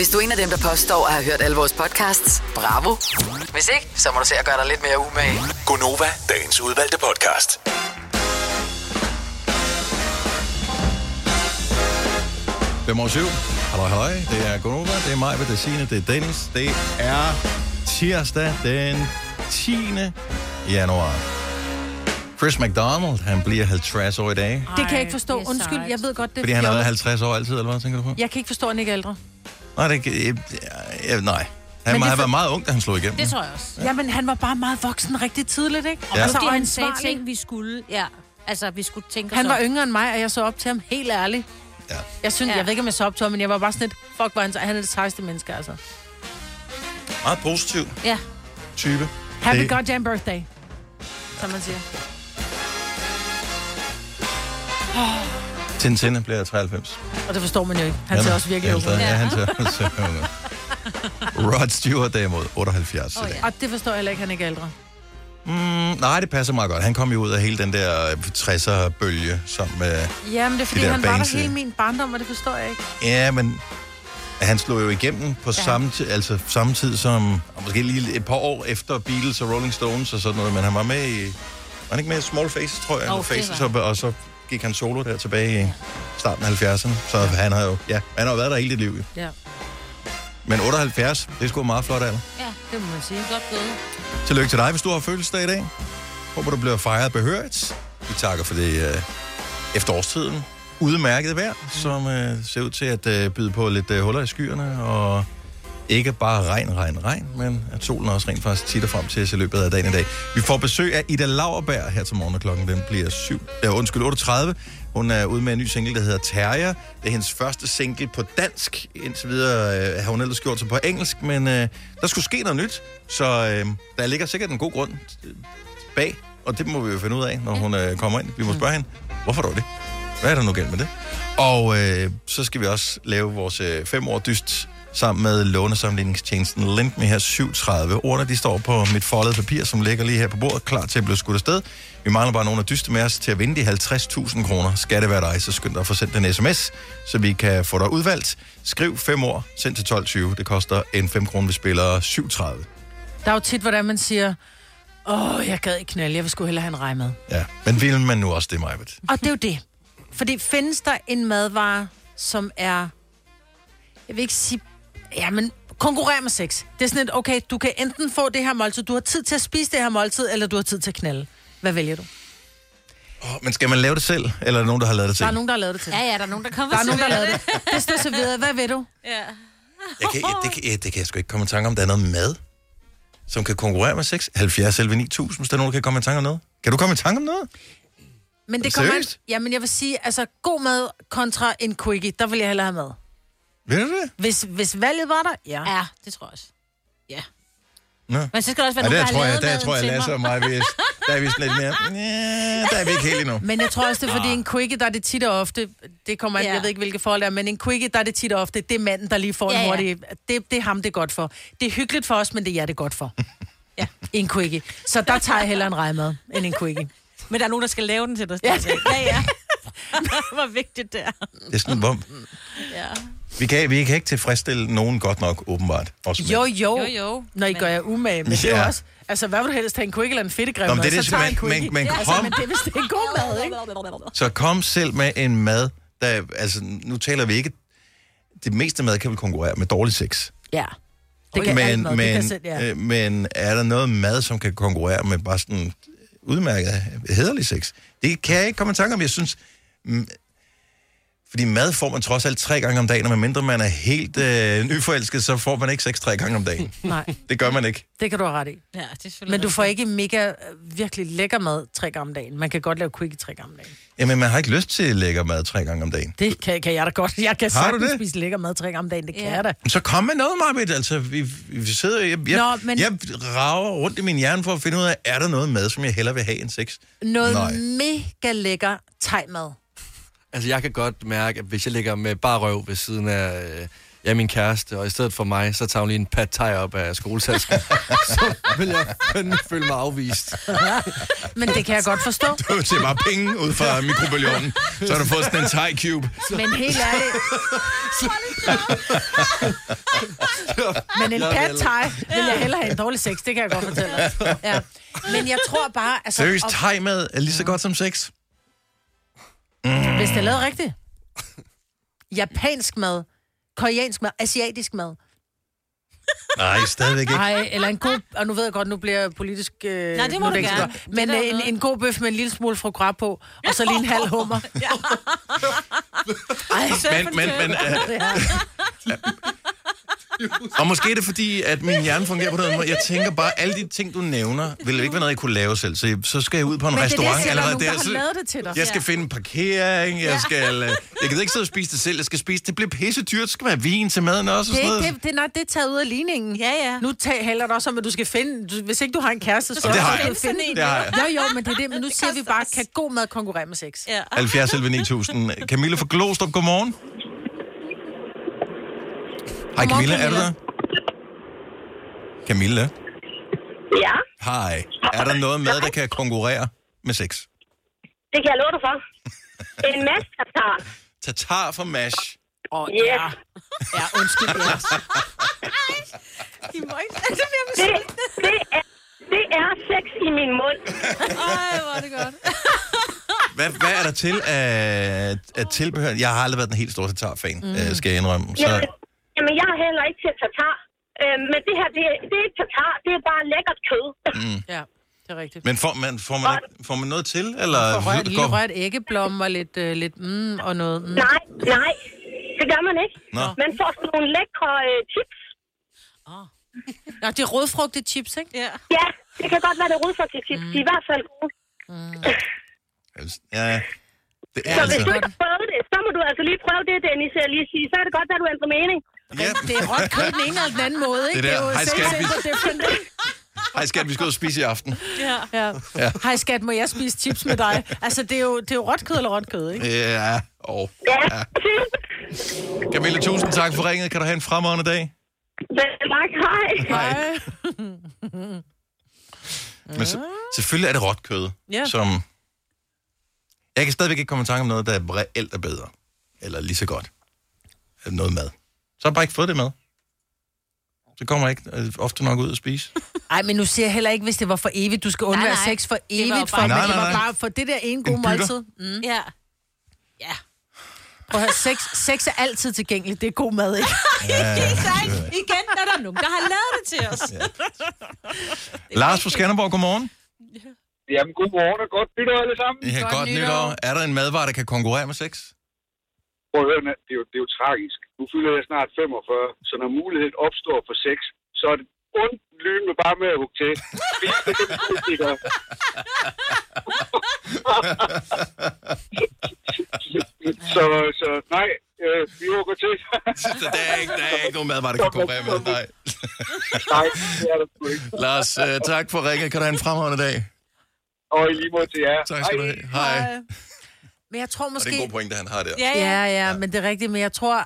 Speaker 5: Hvis du er en af dem, der påstår at have hørt alle vores podcasts, bravo. Hvis ikke, så må du se at gøre dig lidt mere umage.
Speaker 6: Gonova, dagens udvalgte podcast.
Speaker 1: Fem over syv. Halløj, halløj. Det er Gunova, det er mig, det er Signe, det er Dennis. Det er tirsdag den 10. januar. Chris McDonald, han bliver 50 år i dag.
Speaker 2: Det kan jeg ikke forstå. Undskyld, jeg ved godt, det er
Speaker 1: Fordi han har været
Speaker 2: fjollet.
Speaker 1: 50 år altid, eller hvad tænker du på?
Speaker 2: Jeg kan ikke forstå, at han ikke er ældre.
Speaker 1: Nej, det, jeg, jeg, nej. Han
Speaker 2: Men
Speaker 1: må
Speaker 2: det
Speaker 1: have været meget ung, da han slog igennem.
Speaker 3: Det tror jeg også.
Speaker 2: Jamen, han var bare meget voksen rigtig tidligt, ikke?
Speaker 1: Ja.
Speaker 2: Altså,
Speaker 3: Fordi
Speaker 2: og
Speaker 3: han sagde ting, vi skulle. Ja, altså, vi skulle tænke
Speaker 2: Han var
Speaker 3: om.
Speaker 2: yngre end mig, og jeg så op til ham helt ærligt.
Speaker 1: Ja.
Speaker 2: Jeg synes,
Speaker 3: Ja.
Speaker 2: ja. jeg ved ikke, om jeg så op til ham, men jeg var bare sådan lidt, fuck, hvor han, han er det sejeste menneske, altså.
Speaker 1: Meget positiv
Speaker 3: Ja,
Speaker 1: type.
Speaker 2: Happy
Speaker 1: Det-
Speaker 2: goddamn birthday, som man siger.
Speaker 1: Tintin bliver 93.
Speaker 2: Og det forstår man jo ikke. Han ser også virkelig ung ud.
Speaker 1: Ja, han ser, ud. Rod Stewart derimod, 78 oh, i dag.
Speaker 2: Og det forstår jeg heller ikke, han ikke er ældre.
Speaker 1: Mm, nej, det passer meget godt. Han kom jo ud af hele den der øh, 60'er-bølge, som... Øh,
Speaker 2: Jamen, det er fordi,
Speaker 1: der
Speaker 2: han var der hele min barndom, og det forstår jeg ikke.
Speaker 1: ja, men Han slog jo igennem på ja. samme, tid, altså samme tid som, og måske lige et par år efter Beatles og Rolling Stones og sådan noget, men han var med i, var han ikke med i Small Faces, tror jeg, oh, Faces, og, og så gik han solo der tilbage i starten af 70'erne, så ja. han har jo, ja, han har jo været der hele dit liv. jo.
Speaker 2: Ja.
Speaker 1: Men 78, det er sgu en meget flot alder.
Speaker 3: Ja, det må man sige. Godt gået.
Speaker 1: Tillykke til dig, hvis du har fødselsdag i dag. Håber, du bliver fejret behørigt. Vi takker for det øh, efterårstiden. Udmærket vejr, som øh, ser ud til at øh, byde på lidt øh, huller i skyerne, og ikke bare regn, regn, regn, men at solen også rent faktisk titter frem til os i løbet af dagen i dag. Vi får besøg af Ida Lauerberg her til morgen, og klokken den bliver 7, ja, undskyld, 38. Hun er ude med en ny single, der hedder Terrier. Det er hendes første single på dansk. Indtil videre øh, har hun ellers gjort sig på engelsk, men øh, der skulle ske noget nyt. Så øh, der ligger sikkert en god grund øh, bag, og det må vi jo finde ud af, når hun øh, kommer ind. Vi må spørge hende, hvorfor dog det? Hvad er der nu galt med det? Og øh, så skal vi også lave vores øh, fem år dyst sammen med lånesamligningstjenesten Lendme her 730. Ordene, de står på mit foldede papir, som ligger lige her på bordet, klar til at blive skudt afsted. Vi mangler bare nogle af dyste med os til at vinde de 50.000 kroner. Skal det være dig, så skynd dig at få sendt en sms, så vi kan få dig udvalgt. Skriv 5 år, send til 12.20. Det koster en 5 kroner, vi spiller 730.
Speaker 2: Der er jo tit, hvordan man siger, åh, jeg gad ikke knalde, jeg vil sgu hellere have en rejmad.
Speaker 1: Ja, men vil man nu også det, Majbet?
Speaker 2: Og det er jo det. Fordi findes der en madvare, som er, jeg vil ikke sige, ja, men konkurrerer med sex. Det er sådan et, okay, du kan enten få det her måltid, du har tid til at spise det her måltid, eller du har tid til at knalde. Hvad vælger du?
Speaker 1: Oh, men skal man lave det selv, eller er der nogen, der har lavet det til?
Speaker 2: Der er nogen, der har lavet det til.
Speaker 3: Ja, ja, der er nogen, der kommer
Speaker 2: Der er nogen, der har lavet det. Det står serveret. Hvad ved du?
Speaker 3: Ja.
Speaker 1: Jeg kan, det, kan, det kan jeg sgu ikke komme i tanke om. Der er noget mad, som kan konkurrere med sex. 70 11 9000, hvis der er nogen, der kan komme i tanke om noget. Kan du komme i tanke om noget?
Speaker 2: Men det kommer an,
Speaker 1: Seriøst?
Speaker 2: ja, men jeg vil sige, altså god mad kontra en quickie, der vil jeg hellere have mad.
Speaker 1: Ved du det?
Speaker 2: Hvis, hvis valget var der, ja.
Speaker 3: Ja, det tror jeg også. Ja.
Speaker 1: Nå.
Speaker 3: Men så skal der også være
Speaker 1: Ja,
Speaker 3: nogen,
Speaker 1: der
Speaker 3: der
Speaker 1: tror
Speaker 3: har
Speaker 1: jeg,
Speaker 3: lavet
Speaker 1: der tror jeg, Lasse og mig, vi er, der er vi sådan lidt mere... Ja, der er vi ikke helt endnu.
Speaker 2: Men jeg tror også, det er fordi en quickie, der er det tit og ofte, det kommer an,
Speaker 3: Ja.
Speaker 2: jeg ved ikke, hvilke forhold det er, men en quickie, der er det tit og ofte, det er manden, der lige får
Speaker 3: Ja,
Speaker 2: en
Speaker 3: ja.
Speaker 2: hurtig, det, det er ham, det er godt for. Det er hyggeligt for os, men det er jer, det er godt for. Ja, en quickie. Så der tager jeg hellere en rejmad end en quickie.
Speaker 3: Men der er nogen, der skal lave den til dig.
Speaker 2: Ja.
Speaker 3: ja. ja. Hvor vigtigt det er.
Speaker 1: Det er sådan, hvor,
Speaker 3: Ja.
Speaker 1: Vi, kan, vi kan ikke tilfredsstille nogen godt nok, åbenbart. Også
Speaker 2: Jo, jo,
Speaker 3: Jo, jo.
Speaker 2: når I
Speaker 3: Men-
Speaker 2: gør jer umage, men det er
Speaker 1: Ja.
Speaker 2: jo også... Altså, hvad vil du helst have, en quickie eller en fedtegrev?
Speaker 1: Nå, men det er
Speaker 2: så
Speaker 1: det,
Speaker 2: tager jeg en
Speaker 1: men- men- men
Speaker 2: Ja, altså,
Speaker 1: kom-
Speaker 2: men det er, hvis det er en god mad, ikke?
Speaker 1: Så kom selv med en mad, der... Altså, nu taler vi ikke... Det meste mad kan vel konkurrere med dårlig sex.
Speaker 2: Ja. Det kan
Speaker 1: men,
Speaker 2: mad, det
Speaker 1: men,
Speaker 2: kan selv, ja.
Speaker 1: øh, men er der noget mad, som kan konkurrere med bare sådan udmærket hederlig sex? Det kan jeg ikke komme i tanke om. Jeg synes... Fordi mad får man trods alt tre gange om dagen, og medmindre man er helt øh, nyforelsket, så får man ikke sex tre gange om dagen.
Speaker 2: Nej,
Speaker 1: Det gør man ikke.
Speaker 2: det kan du have ret i.
Speaker 3: Ja, det er
Speaker 2: Men du får ikke mega øh, virkelig lækker mad tre gange om dagen. Man kan godt lave quickie tre gange om dagen.
Speaker 1: Jamen, man har ikke lyst til lækker mad tre gange om dagen.
Speaker 2: Det kan, kan jeg da godt. Jeg kan
Speaker 1: Har du
Speaker 2: sagtens
Speaker 1: det?
Speaker 2: spise lækker mad tre gange om dagen. Det kan
Speaker 3: Ja.
Speaker 2: jeg da.
Speaker 1: Så kom med noget, Marbet. Altså, vi, vi sidder... Jeg, jeg,
Speaker 2: Nå, men-
Speaker 1: jeg rager rundt i min hjerne for at finde ud af, er der noget mad, som jeg hellere vil have end sex?
Speaker 2: Noget
Speaker 1: Nej.
Speaker 2: mega lækker thai-mad.
Speaker 4: Altså, jeg kan godt mærke, at hvis jeg ligger med bare røv ved siden af øh, ja, min kæreste, og i stedet for mig, så tager hun lige en pad thai op af skoletasken, så vil jeg fandme føle mig afvist.
Speaker 2: Men det kan jeg godt forstå.
Speaker 1: Du ser bare penge ud fra mikrobølgeovnen. Så har du fået sådan en thai cube.
Speaker 2: Men helt ærligt. Men en pad
Speaker 4: vil-
Speaker 2: thai vil jeg hellere have en dårlig sex. Det kan jeg godt fortælle dig. Ja. Men jeg tror bare... Altså,
Speaker 1: Seriøst,
Speaker 2: og-
Speaker 1: thai-mad er lige så godt som sex?
Speaker 2: Hvis det er lavet rigtigt. Japansk mad, koreansk mad, asiatisk mad.
Speaker 1: Nej, stadigvæk ikke.
Speaker 2: Nej, eller en god... Og nu ved jeg godt, nu bliver jeg politisk... Øh,
Speaker 3: Nej, det må du
Speaker 2: vækster
Speaker 3: gerne.
Speaker 2: Men
Speaker 3: Det
Speaker 2: øh, en,
Speaker 3: noget.
Speaker 2: en god bøf med en lille smule gras på, og så lige en halv hummer. Ej,
Speaker 1: Men, men, men, øh, og måske er det fordi, at min hjerne fungerer på den måde. Jeg tænker bare, alle de ting, du nævner, vil jo ikke være noget, jeg kunne lave selv. Så, jeg- så skal jeg ud på en
Speaker 2: Men det er det, jeg
Speaker 1: restaurant
Speaker 2: siger, der er
Speaker 1: allerede
Speaker 2: nogen, der
Speaker 1: Så,
Speaker 2: lavet det til dig.
Speaker 1: jeg skal finde parkering, jeg skal... øh, Jeg kan ikke sidde og spise det selv, jeg skal spise... Det bliver pisse dyrt, så skal have vin til maden også og
Speaker 2: Det
Speaker 1: sådan noget.
Speaker 2: ikke det, det, nej, det er taget ud af ligningen.
Speaker 3: Ja, ja.
Speaker 2: Nu tag, handler det også om, at du skal finde... Du, hvis ikke du har en kæreste, så
Speaker 1: det har
Speaker 2: skal
Speaker 1: jeg.
Speaker 2: du finde en.
Speaker 1: Det har jeg.
Speaker 2: Jo, jo, men det er det. Men nu siger vi bare, kan god mad konkurrere med sex?
Speaker 3: Ja.
Speaker 1: 70 11 9000. Camille fra Glostrup, godmorgen. Hej Camilla, er du der? Camilla?
Speaker 7: Ja,
Speaker 1: Hej. Er der noget mad, der kan konkurrere med sex?
Speaker 7: det kan jeg love dig for. En masse tartar.
Speaker 1: Tatar for mash.
Speaker 2: Og
Speaker 7: Yes.
Speaker 2: ja. Ja, undskyld. Ja.
Speaker 3: I må ikke... Det
Speaker 7: Det, det, er, det er sex i min mund.
Speaker 3: Ej, hvor er det godt.
Speaker 1: Hvad, hvad er der til af, af tilbehør? Jeg har aldrig været den helt store tatar-fan, mm. skal jeg indrømme. Så,
Speaker 7: Jamen, jamen, jeg er heller ikke til tatar. Øh, men det her, det, det er ikke tatar. Det er bare lækkert kød.
Speaker 1: mm.
Speaker 2: Ja, det er rigtigt.
Speaker 1: Men får man, får, man, ikke- får man noget til? Eller
Speaker 2: For rørt, lille
Speaker 1: går-
Speaker 2: rørt æggeblom og lidt, øh, lidt mm, og noget... Mm.
Speaker 7: Nej, nej. Det gør man ikke.
Speaker 1: Nå.
Speaker 7: Man får sådan nogle lækre øh, chips.
Speaker 2: Nå, det er rødfrugtet chips, ikke?
Speaker 3: Ja.
Speaker 7: Ja, det kan godt være, det er rødfrugtet chips. De er i hvert fald gode.
Speaker 1: Ja, det er
Speaker 7: Så hvis
Speaker 1: altså...
Speaker 7: du ikke har prøvet det, så må du altså lige prøve det, Dennis. Jeg lige sige. Så er det godt, at du ændrer mening.
Speaker 1: Ja,
Speaker 2: Det er råt kød den ene eller den anden måde, ikke?
Speaker 1: Det der,
Speaker 2: er jo
Speaker 1: hej, skat, vi-
Speaker 2: different, ikke?
Speaker 1: hej skat, vi skal ud og spise i aften.
Speaker 3: Ja.
Speaker 2: Ja.
Speaker 1: Ja.
Speaker 2: Hej skat, må jeg spise chips med dig? Altså, det er jo, det er jo råt kød eller råt kød, ikke?
Speaker 1: Ja, og...
Speaker 7: Ja,
Speaker 1: Ja. Camilla, tusind tak for ringet. Kan du have en fremragende dag?
Speaker 7: Vel, tak. Hej.
Speaker 1: Hej. Men så, selvfølgelig er det råt kød,
Speaker 2: Ja.
Speaker 1: som... Jeg kan stadigvæk ikke komme i tanke om noget, der reelt er bedre. Eller lige så godt. Noget mad. Så har jeg bare ikke fået det med. Så kommer jeg ikke øh, ofte nok ud at spise.
Speaker 2: Ej, men nu siger jeg heller ikke, hvis det var for evigt. Du skal undvære
Speaker 3: Nej, nej.
Speaker 2: sex for
Speaker 3: Det var jo
Speaker 2: evigt, for,
Speaker 3: bare-
Speaker 2: men
Speaker 1: Nej,
Speaker 2: det
Speaker 1: nej,
Speaker 2: var
Speaker 1: nej.
Speaker 2: bare for det der ene gode
Speaker 1: En
Speaker 2: måltid. Mm.
Speaker 3: Ja. Ja.
Speaker 2: Prøv at høre, sex, sex er altid tilgængeligt. Det er god mad, ikke?
Speaker 3: Igen er der nogen, der har lavet det til os.
Speaker 1: Lars fra Skanderborg, godmorgen.
Speaker 8: Jamen, god morgen og godt nytår alle sammen.
Speaker 1: Ja, godt, godt nytår. Er der en madvare, der kan konkurrere med sex?
Speaker 8: Prøv at høre, det er, jo, det er jo tragisk. Nu fylder jeg snart 45, så når muligheden opstår for sex, så er det ondt lyn med bare med at hugge til. Spis det, er politikere. så, så nej, øh, vi hugger til.
Speaker 1: Så der er ikke, der er ikke nogen madvare, der kan konkurrere med. Nej.
Speaker 8: nej, det er der ikke.
Speaker 1: Lars, øh, tak for ringet. Kan du have en fremragende dag?
Speaker 8: Og i lige måde til jer.
Speaker 1: Tak skal du have. Hej.
Speaker 2: Men jeg tror
Speaker 1: Og det er en
Speaker 2: måske...
Speaker 1: god pointe, han har der.
Speaker 2: Ja, ja, ja, men det er rigtigt. Men jeg tror,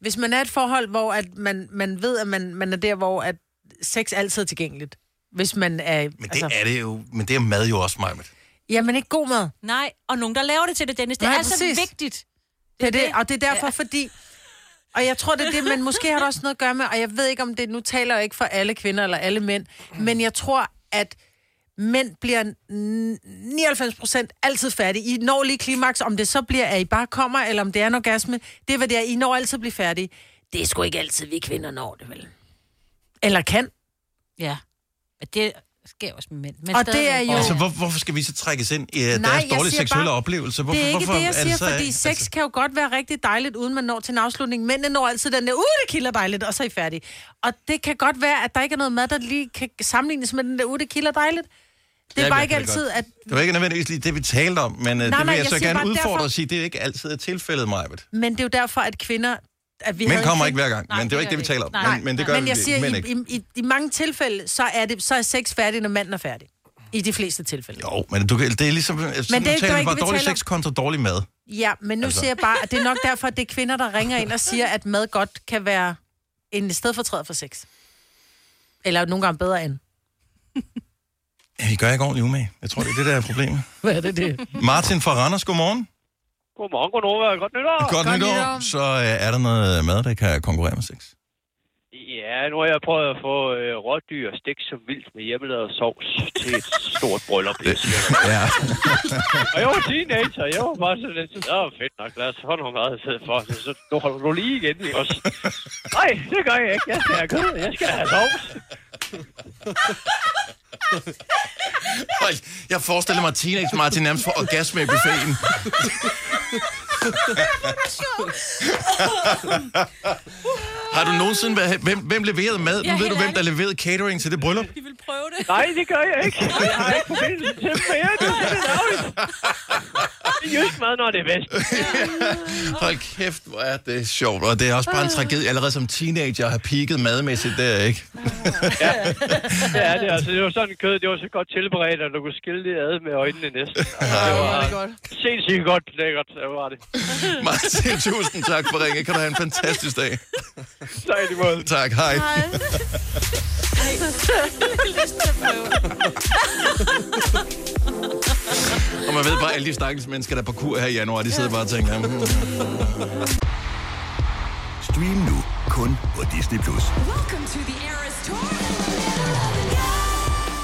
Speaker 2: hvis man er et forhold, hvor at man, man ved, at man, man er der, hvor at sex altid er tilgængeligt. Hvis man er...
Speaker 1: Men det er det jo. Men det er mad jo også, Majmet.
Speaker 2: Ja, men ikke god mad.
Speaker 3: Nej, og nogen, der laver det til det, Dennis. Det er
Speaker 2: Nej,
Speaker 3: altså vigtigt.
Speaker 2: Det er det, og det er derfor, ja. fordi... Og jeg tror, det er det, men måske har det også noget at gøre med, og jeg ved ikke, om det... Nu taler jeg ikke for alle kvinder eller alle mænd, men jeg tror, at mænd bliver n- 99 procent altid færdige. I når lige klimaks, om det så bliver, at I bare kommer, eller om det er en orgasme. Det er, hvad det er. I når altid at blive færdige. Det er sgu ikke altid, vi kvinder når det, vel? Eller kan.
Speaker 3: Ja. Men det sker også med mænd. Men
Speaker 2: Og det er jo-
Speaker 1: Altså, hvor, hvorfor skal vi så trækkes ind i
Speaker 2: Nej,
Speaker 1: deres dårlige seksuelle
Speaker 2: bare-
Speaker 1: oplevelse? Hvorfor,
Speaker 2: det er ikke
Speaker 1: hvorfor
Speaker 2: det, jeg
Speaker 1: er
Speaker 2: siger,
Speaker 1: så-
Speaker 2: fordi sex altså... kan jo godt være rigtig dejligt, uden man når til en afslutning. Mændene når altid den der, uh, det kilder dejligt, og så er I færdige. Og det kan godt være, at der ikke er noget mad, der lige kan sammenlignes med den der, uh, det kilder dejligt. Det er bare ikke altid,
Speaker 1: godt.
Speaker 2: at...
Speaker 1: Det var ikke nødvendigvis lige det, vi talte om, men nej, det
Speaker 2: nej,
Speaker 1: vil jeg,
Speaker 2: jeg
Speaker 1: så gerne udfordre
Speaker 2: derfor-
Speaker 1: og sige, det er ikke altid tilfældet, Majbet.
Speaker 2: Men det er jo derfor, at kvinder... At vi
Speaker 1: Mænd
Speaker 2: havde en
Speaker 1: kommer
Speaker 2: kvinde-
Speaker 1: ikke hver gang, men det er ikke det, vi taler om.
Speaker 2: Nej,
Speaker 1: Men- men det gør
Speaker 2: men jeg siger,
Speaker 1: mænd
Speaker 2: i,
Speaker 1: ikke.
Speaker 2: i, i, i, mange tilfælde, så er, det, så er sex færdig, når manden er færdig. I de fleste tilfælde.
Speaker 1: Jo, men du, det er ligesom... Men
Speaker 2: det er
Speaker 1: det, vi
Speaker 2: ikke
Speaker 1: dårlig sex kontra dårlig mad.
Speaker 2: Ja, men nu
Speaker 1: Altså.
Speaker 2: altså. siger jeg bare, at det er nok derfor, at det er kvinder, der ringer ind og siger, at mad godt kan være en stedfortræder for sex. Eller nogle gange bedre end.
Speaker 1: Ja, I gør ikke ordentligt umage. Jeg tror, det er det, der er problemet.
Speaker 2: Hvad er det, det?
Speaker 1: Martin fra Randers, godmorgen.
Speaker 8: Godmorgen, godnova. Godt nytår.
Speaker 1: Godt, Godt nytår. Så øh, er der noget mad, der kan konkurrere med sex?
Speaker 9: Ja, nu har jeg prøvet at få øh, rådyr stik som vildt med hjemmelavet sovs til et stort bryllup. Det,
Speaker 1: ja.
Speaker 9: og jeg var teenager, jeg var bare sådan lidt, åh fedt nok, lad os få noget mad i stedet for. Så, så nu holder du lige igen, ikke også? Nej, det gør jeg ikke. Jeg skal have kød, jeg skal have sovs.
Speaker 1: Jeg forestiller mig teenage Martin nærmest for orgasme i buffeten. Har du nogensinde været... Hvem, hvem leverede mad?
Speaker 9: Ja,
Speaker 1: Ja, ved du, hvem der leverede catering til det bryllup?
Speaker 3: De vil prøve det.
Speaker 9: Nej, det gør jeg ikke. Jeg har ikke forbindelse til mere. Det er det. Det er jysk mad, når det er bedst.
Speaker 1: Hold kæft, hvor er det sjovt. Og det er også bare en tragedie allerede som teenager at have peaked madmæssigt der, ikke?
Speaker 9: Ja, det er det. Altså, det var sådan kød, det var så godt tilberedt, at du kunne skille det ad med øjnene næsten. Altså, det var sindssygt godt lækkert, det var det.
Speaker 1: Martin, tusind tak for ringen. Kan du have en fantastisk dag.
Speaker 9: Tak i måde.
Speaker 1: Tak, hej. Og man ved bare, alle de stakkels mennesker, der er på kur her i januar, de sidder bare og tænker... "Hmm."
Speaker 10: Stream nu kun på Disney+. Plus.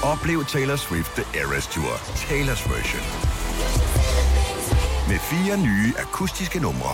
Speaker 10: Oplev Taylor Swift The Eras Tour, Taylor's version. Med fire nye akustiske numre.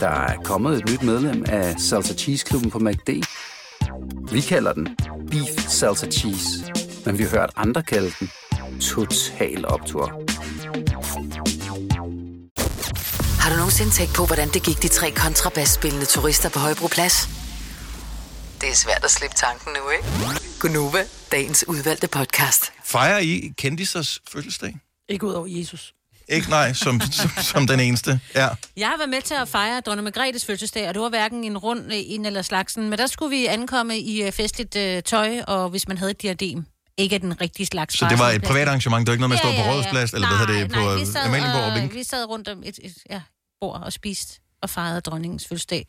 Speaker 11: Der er kommet et nyt medlem af Salsa Cheese Klubben på MACD. Vi kalder den Beef Salsa Cheese, men vi har hørt andre kalde den Total Optor.
Speaker 5: Har du nogensinde tænkt på, hvordan det gik de tre kontrabasspillende turister på Højbroplads? Det er svært at slippe tanken nu, ikke? Gunova, dagens udvalgte podcast.
Speaker 1: Fejrer I kendisers fødselsdag?
Speaker 2: Ikke ud over Jesus.
Speaker 1: Ikke nej, som, som, som den eneste. Ja.
Speaker 3: Jeg har været med til at fejre dronning Margrethes fødselsdag, og det var hverken en rund en eller slagsen, men der skulle vi ankomme i øh, festligt øh, tøj, og hvis man havde et diadem. Ikke af den rigtige slags.
Speaker 1: Så det var et privat arrangement, det var ikke noget med at stå
Speaker 3: Ja,
Speaker 1: på
Speaker 3: ja, ja.
Speaker 1: Rådhusplads, eller hvad hedder det, på
Speaker 3: Nej, vi sad,
Speaker 1: Amalienborg og Vink?
Speaker 3: vi sad rundt om et, et ja, bord og spiste og fejrede dronningens fødselsdag.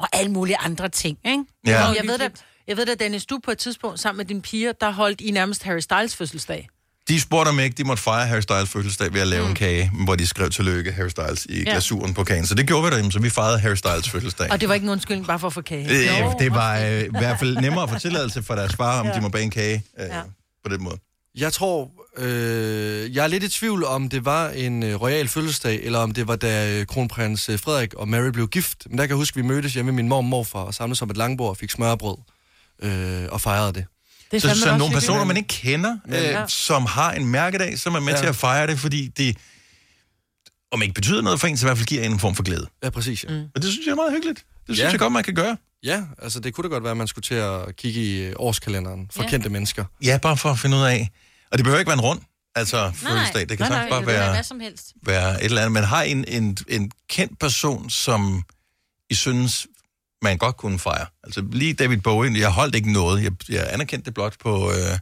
Speaker 3: Og alle mulige andre ting, ikke?
Speaker 1: Ja.
Speaker 2: Jeg ved da, jeg ved da, Dennis, du på et tidspunkt sammen med dine piger, der holdt I nærmest Harry Styles fødselsdag.
Speaker 1: De spurgte om ikke, de måtte fejre Harry Styles fødselsdag ved at lave mm. en kage, hvor de skrev tillykke Harry Styles i
Speaker 2: Ja.
Speaker 1: glasuren på kagen. Så det gjorde vi derhjemme, så vi fejrede Harry Styles fødselsdag.
Speaker 2: Og det var ikke en undskyldning bare for at få kage.
Speaker 1: Øh, det var øh, i hvert fald nemmere at få tilladelse fra deres far, om
Speaker 2: Ja.
Speaker 1: de må bage en kage øh,
Speaker 2: Ja.
Speaker 1: på den måde.
Speaker 4: Jeg tror, øh, jeg er lidt i tvivl om det var en øh, royal fødselsdag, eller om det var da øh, kronprins øh, Frederik og Mary blev gift. Men der kan jeg huske, at vi mødtes hjemme med min mor og morfar og samledes om et langbord og fik smørbrød øh, og fejrede det.
Speaker 2: Det
Speaker 1: så så nogle personer, man ikke kender, øh,
Speaker 4: Ja.
Speaker 1: som har en mærkedag, som er med
Speaker 4: Ja.
Speaker 1: til at fejre det, fordi det om ikke betyder noget for en, så i hvert fald giver en en form for glæde.
Speaker 4: Ja, præcis. Ja.
Speaker 1: Men det synes jeg er meget hyggeligt. Det synes
Speaker 4: Ja.
Speaker 1: jeg godt, man kan gøre.
Speaker 4: Ja, altså det kunne da godt være, at man skulle til at kigge i øh, årskalenderen for
Speaker 1: Ja.
Speaker 4: kendte mennesker.
Speaker 1: Ja, bare for at finde ud af. Og det behøver ikke være en rund, altså fødselsdag. Det kan
Speaker 3: nej,
Speaker 1: sagtens
Speaker 3: nej,
Speaker 1: bare
Speaker 3: det kan
Speaker 1: være,
Speaker 3: hvad som helst.
Speaker 1: være et eller andet. Man har en, en, en kendt person, som I synes, man godt kunne fejre. Altså lige David Bowie, jeg holdt ikke noget. Jeg, jeg anerkendte det blot på, øh,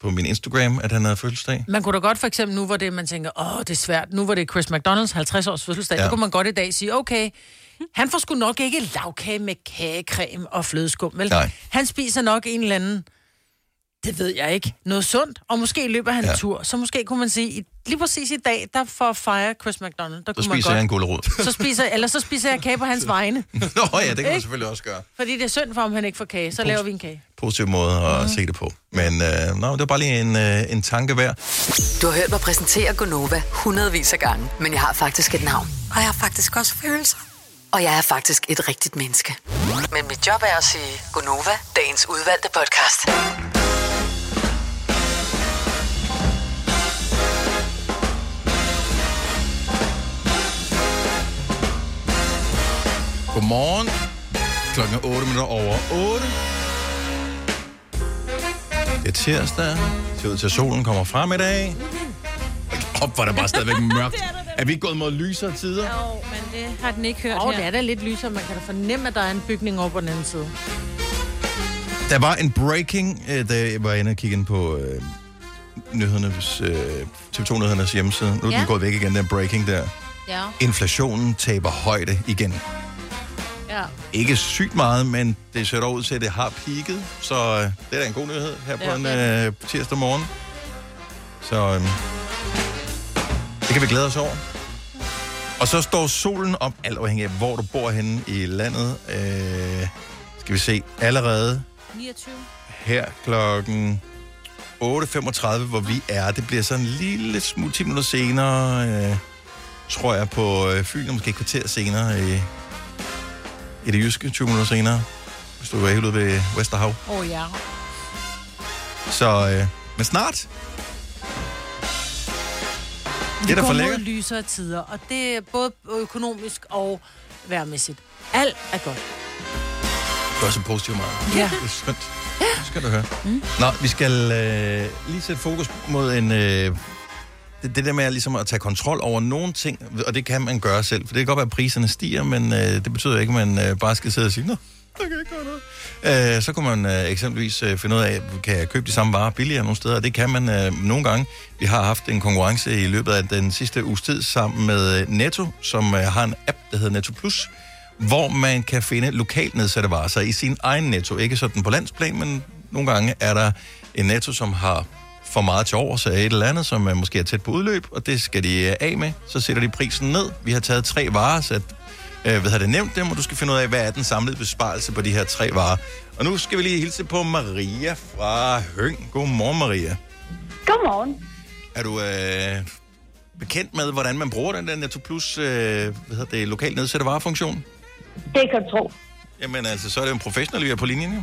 Speaker 1: på min Instagram, at han havde fødselsdag.
Speaker 2: Man kunne da godt for eksempel nu, hvor det, man tænker, åh, det er svært. Nu var det Chris McDonalds 50 års fødselsdag. Ja.
Speaker 1: Ja.
Speaker 2: Der kunne man godt i dag sige, okay, han får sgu nok ikke lavkage med kagecreme og flødeskum, vel?
Speaker 1: Nej.
Speaker 2: Han spiser nok en eller anden, det ved jeg ikke, noget sundt, og måske løber han ja. En tur. Så måske kunne man sige, lige præcis i dag, der for at fejre Chris McDonald, der
Speaker 1: Så
Speaker 2: kunne man
Speaker 1: spiser
Speaker 2: godt...
Speaker 1: jeg en gulerod.
Speaker 2: Så spiser, eller så spiser jeg kage på hans vegne.
Speaker 1: Nå ja, det kan man selvfølgelig også gøre.
Speaker 2: Fordi det er synd for, om han ikke får kage. Så laver vi en kage.
Speaker 1: Positiv måde at mm. se det på. Men øh, nå, det var bare lige en, øh, en tanke værd.
Speaker 5: Du har hørt mig præsentere Gonova hundredvis af gange, men jeg har faktisk et navn. Og jeg har faktisk også følelser. Og jeg er faktisk et rigtigt menneske. Men mit job er at sige Gonova, dagens udvalgte podcast.
Speaker 1: Godmorgen. Klokken er 8 minutter over 8. Det er tirsdag. Det ser ud til, at solen kommer frem i dag. Op, hvor er der bare stadigvæk mørkt. Er vi ikke gået mod lysere tider?
Speaker 3: Jo, men det har den ikke hørt
Speaker 2: Åh,
Speaker 3: her.
Speaker 2: det er da lidt lysere. Man kan da fornemme, at der er en bygning over på den anden side.
Speaker 1: Der var en breaking, øh, da jeg var inde og kigge ind på øh, nyhedernes, øh, TV2-nyhedernes hjemmeside. Nu er
Speaker 3: Ja.
Speaker 1: den gået væk igen, den breaking der.
Speaker 3: Ja,
Speaker 1: Inflationen taber højde igen.
Speaker 3: Ja.
Speaker 1: Ikke sygt meget, men det ser dog ud til, at det har peaked. Så øh, det er da en god nyhed her på
Speaker 3: Ja,
Speaker 1: en øh, tirsdag morgen. Så øh, det kan vi glæde os over. Og så står solen op, alt afhængig af, hvor du bor henne i landet. Øh, skal vi se, allerede
Speaker 3: 29.
Speaker 1: her klokken 8.35, hvor vi er. Det bliver sådan en lille smule 10 minutter senere. Øh, tror jeg, på øh, Fyn, og måske et kvarter senere i, i det jyske, 20 minutter senere, hvis du er helt ude ved Vesterhav.
Speaker 2: Åh oh, ja.
Speaker 1: Så, øh, men snart. Det er for
Speaker 2: mod lysere tider, og det er både økonomisk og værmæssigt. Alt er godt.
Speaker 1: Det er også positivt meget.
Speaker 2: Ja.
Speaker 1: Det er skønt. Det skal du høre. Mm. Nå, vi skal øh, lige sætte fokus mod en... Øh, det, det der med ligesom at tage kontrol over nogle ting, og det kan man gøre selv. For det kan godt være, at priserne stiger, men øh, det betyder ikke, at man øh, bare skal sidde og sige, Nå, der kan ikke gøre noget. Øh, så kunne man øh, eksempelvis øh, finde ud af, kan jeg købe de samme varer billigere nogle steder? Det kan man øh, nogle gange. Vi har haft en konkurrence i løbet af den sidste uges tid sammen med øh, Netto, som øh, har en app, der hedder Netto Plus, hvor man kan finde lokalt nedsatte varer, så i sin egen netto. Ikke sådan på landsplan, men nogle gange er der en netto, som har for meget til over, så er et eller andet, som er måske er tæt på udløb, og det skal de øh, af med. Så sætter de prisen ned. Vi har taget tre varer, så øh, hvad har det nævnt dem, og du skal finde ud af, hvad er den samlede besparelse på de her tre varer. Og nu skal vi lige hilse på Maria fra Høng. Godmorgen, Maria.
Speaker 12: Godmorgen.
Speaker 1: Er du øh, bekendt med, hvordan man bruger den der Netto Plus, øh, hvad hedder det, lokalt nedsætte varefunktion?
Speaker 12: Det kan du tro.
Speaker 1: Jamen altså, så er det jo en professionel, vi er på linjen jo.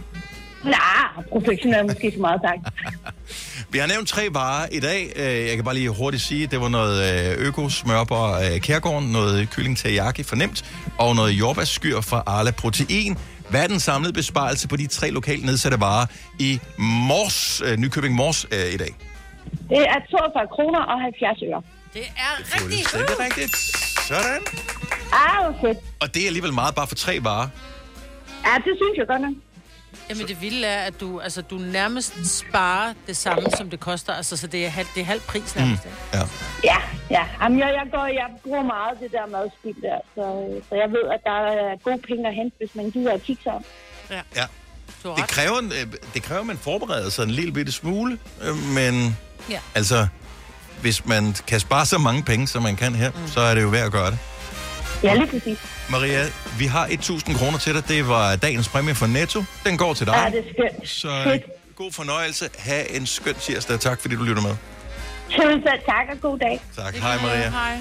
Speaker 12: Nej, professionel er måske så meget sagt.
Speaker 1: Vi har nævnt tre varer i dag. Øh, Jeg kan bare lige hurtigt sige, det var noget øh, øko smørber øh, Kærgården, noget kylling teriyaki fornemt, og noget jordbærskyr fra Arla Protein. Hvad er den samlede besparelse på de tre lokalt nedsatte varer i Mors, Nykøbing Mors i dag?
Speaker 12: Det er 42 kroner og 70 øre.
Speaker 2: Det er
Speaker 1: Fuldstændig rigtigt. Sådan.
Speaker 12: Ah, fedt.
Speaker 1: Og det er alligevel meget bare for tre varer.
Speaker 12: Ja, det synes jeg godt nok.
Speaker 2: Jamen det vilde er, at du, altså, du nærmest sparer det samme, som det koster. Altså, så det er halv, det er halv pris nærmest. Mm.
Speaker 1: Ja.
Speaker 12: Ja, ja. Jamen, jeg, jeg, går, jeg bruger meget det der madspil der, så, så jeg ved, at der er gode penge at hente, hvis man gider at kigge sig om.
Speaker 2: Ja.
Speaker 1: ja. Det kræver, øh, det kræver, at man forbereder sig en lille bitte smule, øh, men
Speaker 2: Ja.
Speaker 1: altså, hvis man kan spare så mange penge, som man kan her, mm. så er det jo værd at gøre det.
Speaker 12: Ja, lige præcis.
Speaker 1: Maria, vi har 1.000 kroner til dig. Det var dagens præmie for Netto. Den går til dig.
Speaker 12: Ja, det er skønt.
Speaker 1: Så øh, god fornøjelse. Ha' en skøn tirsdag. Tak fordi du lytter med.
Speaker 12: Tusind tak og god dag.
Speaker 1: Tak. Hej Maria.
Speaker 2: Hej.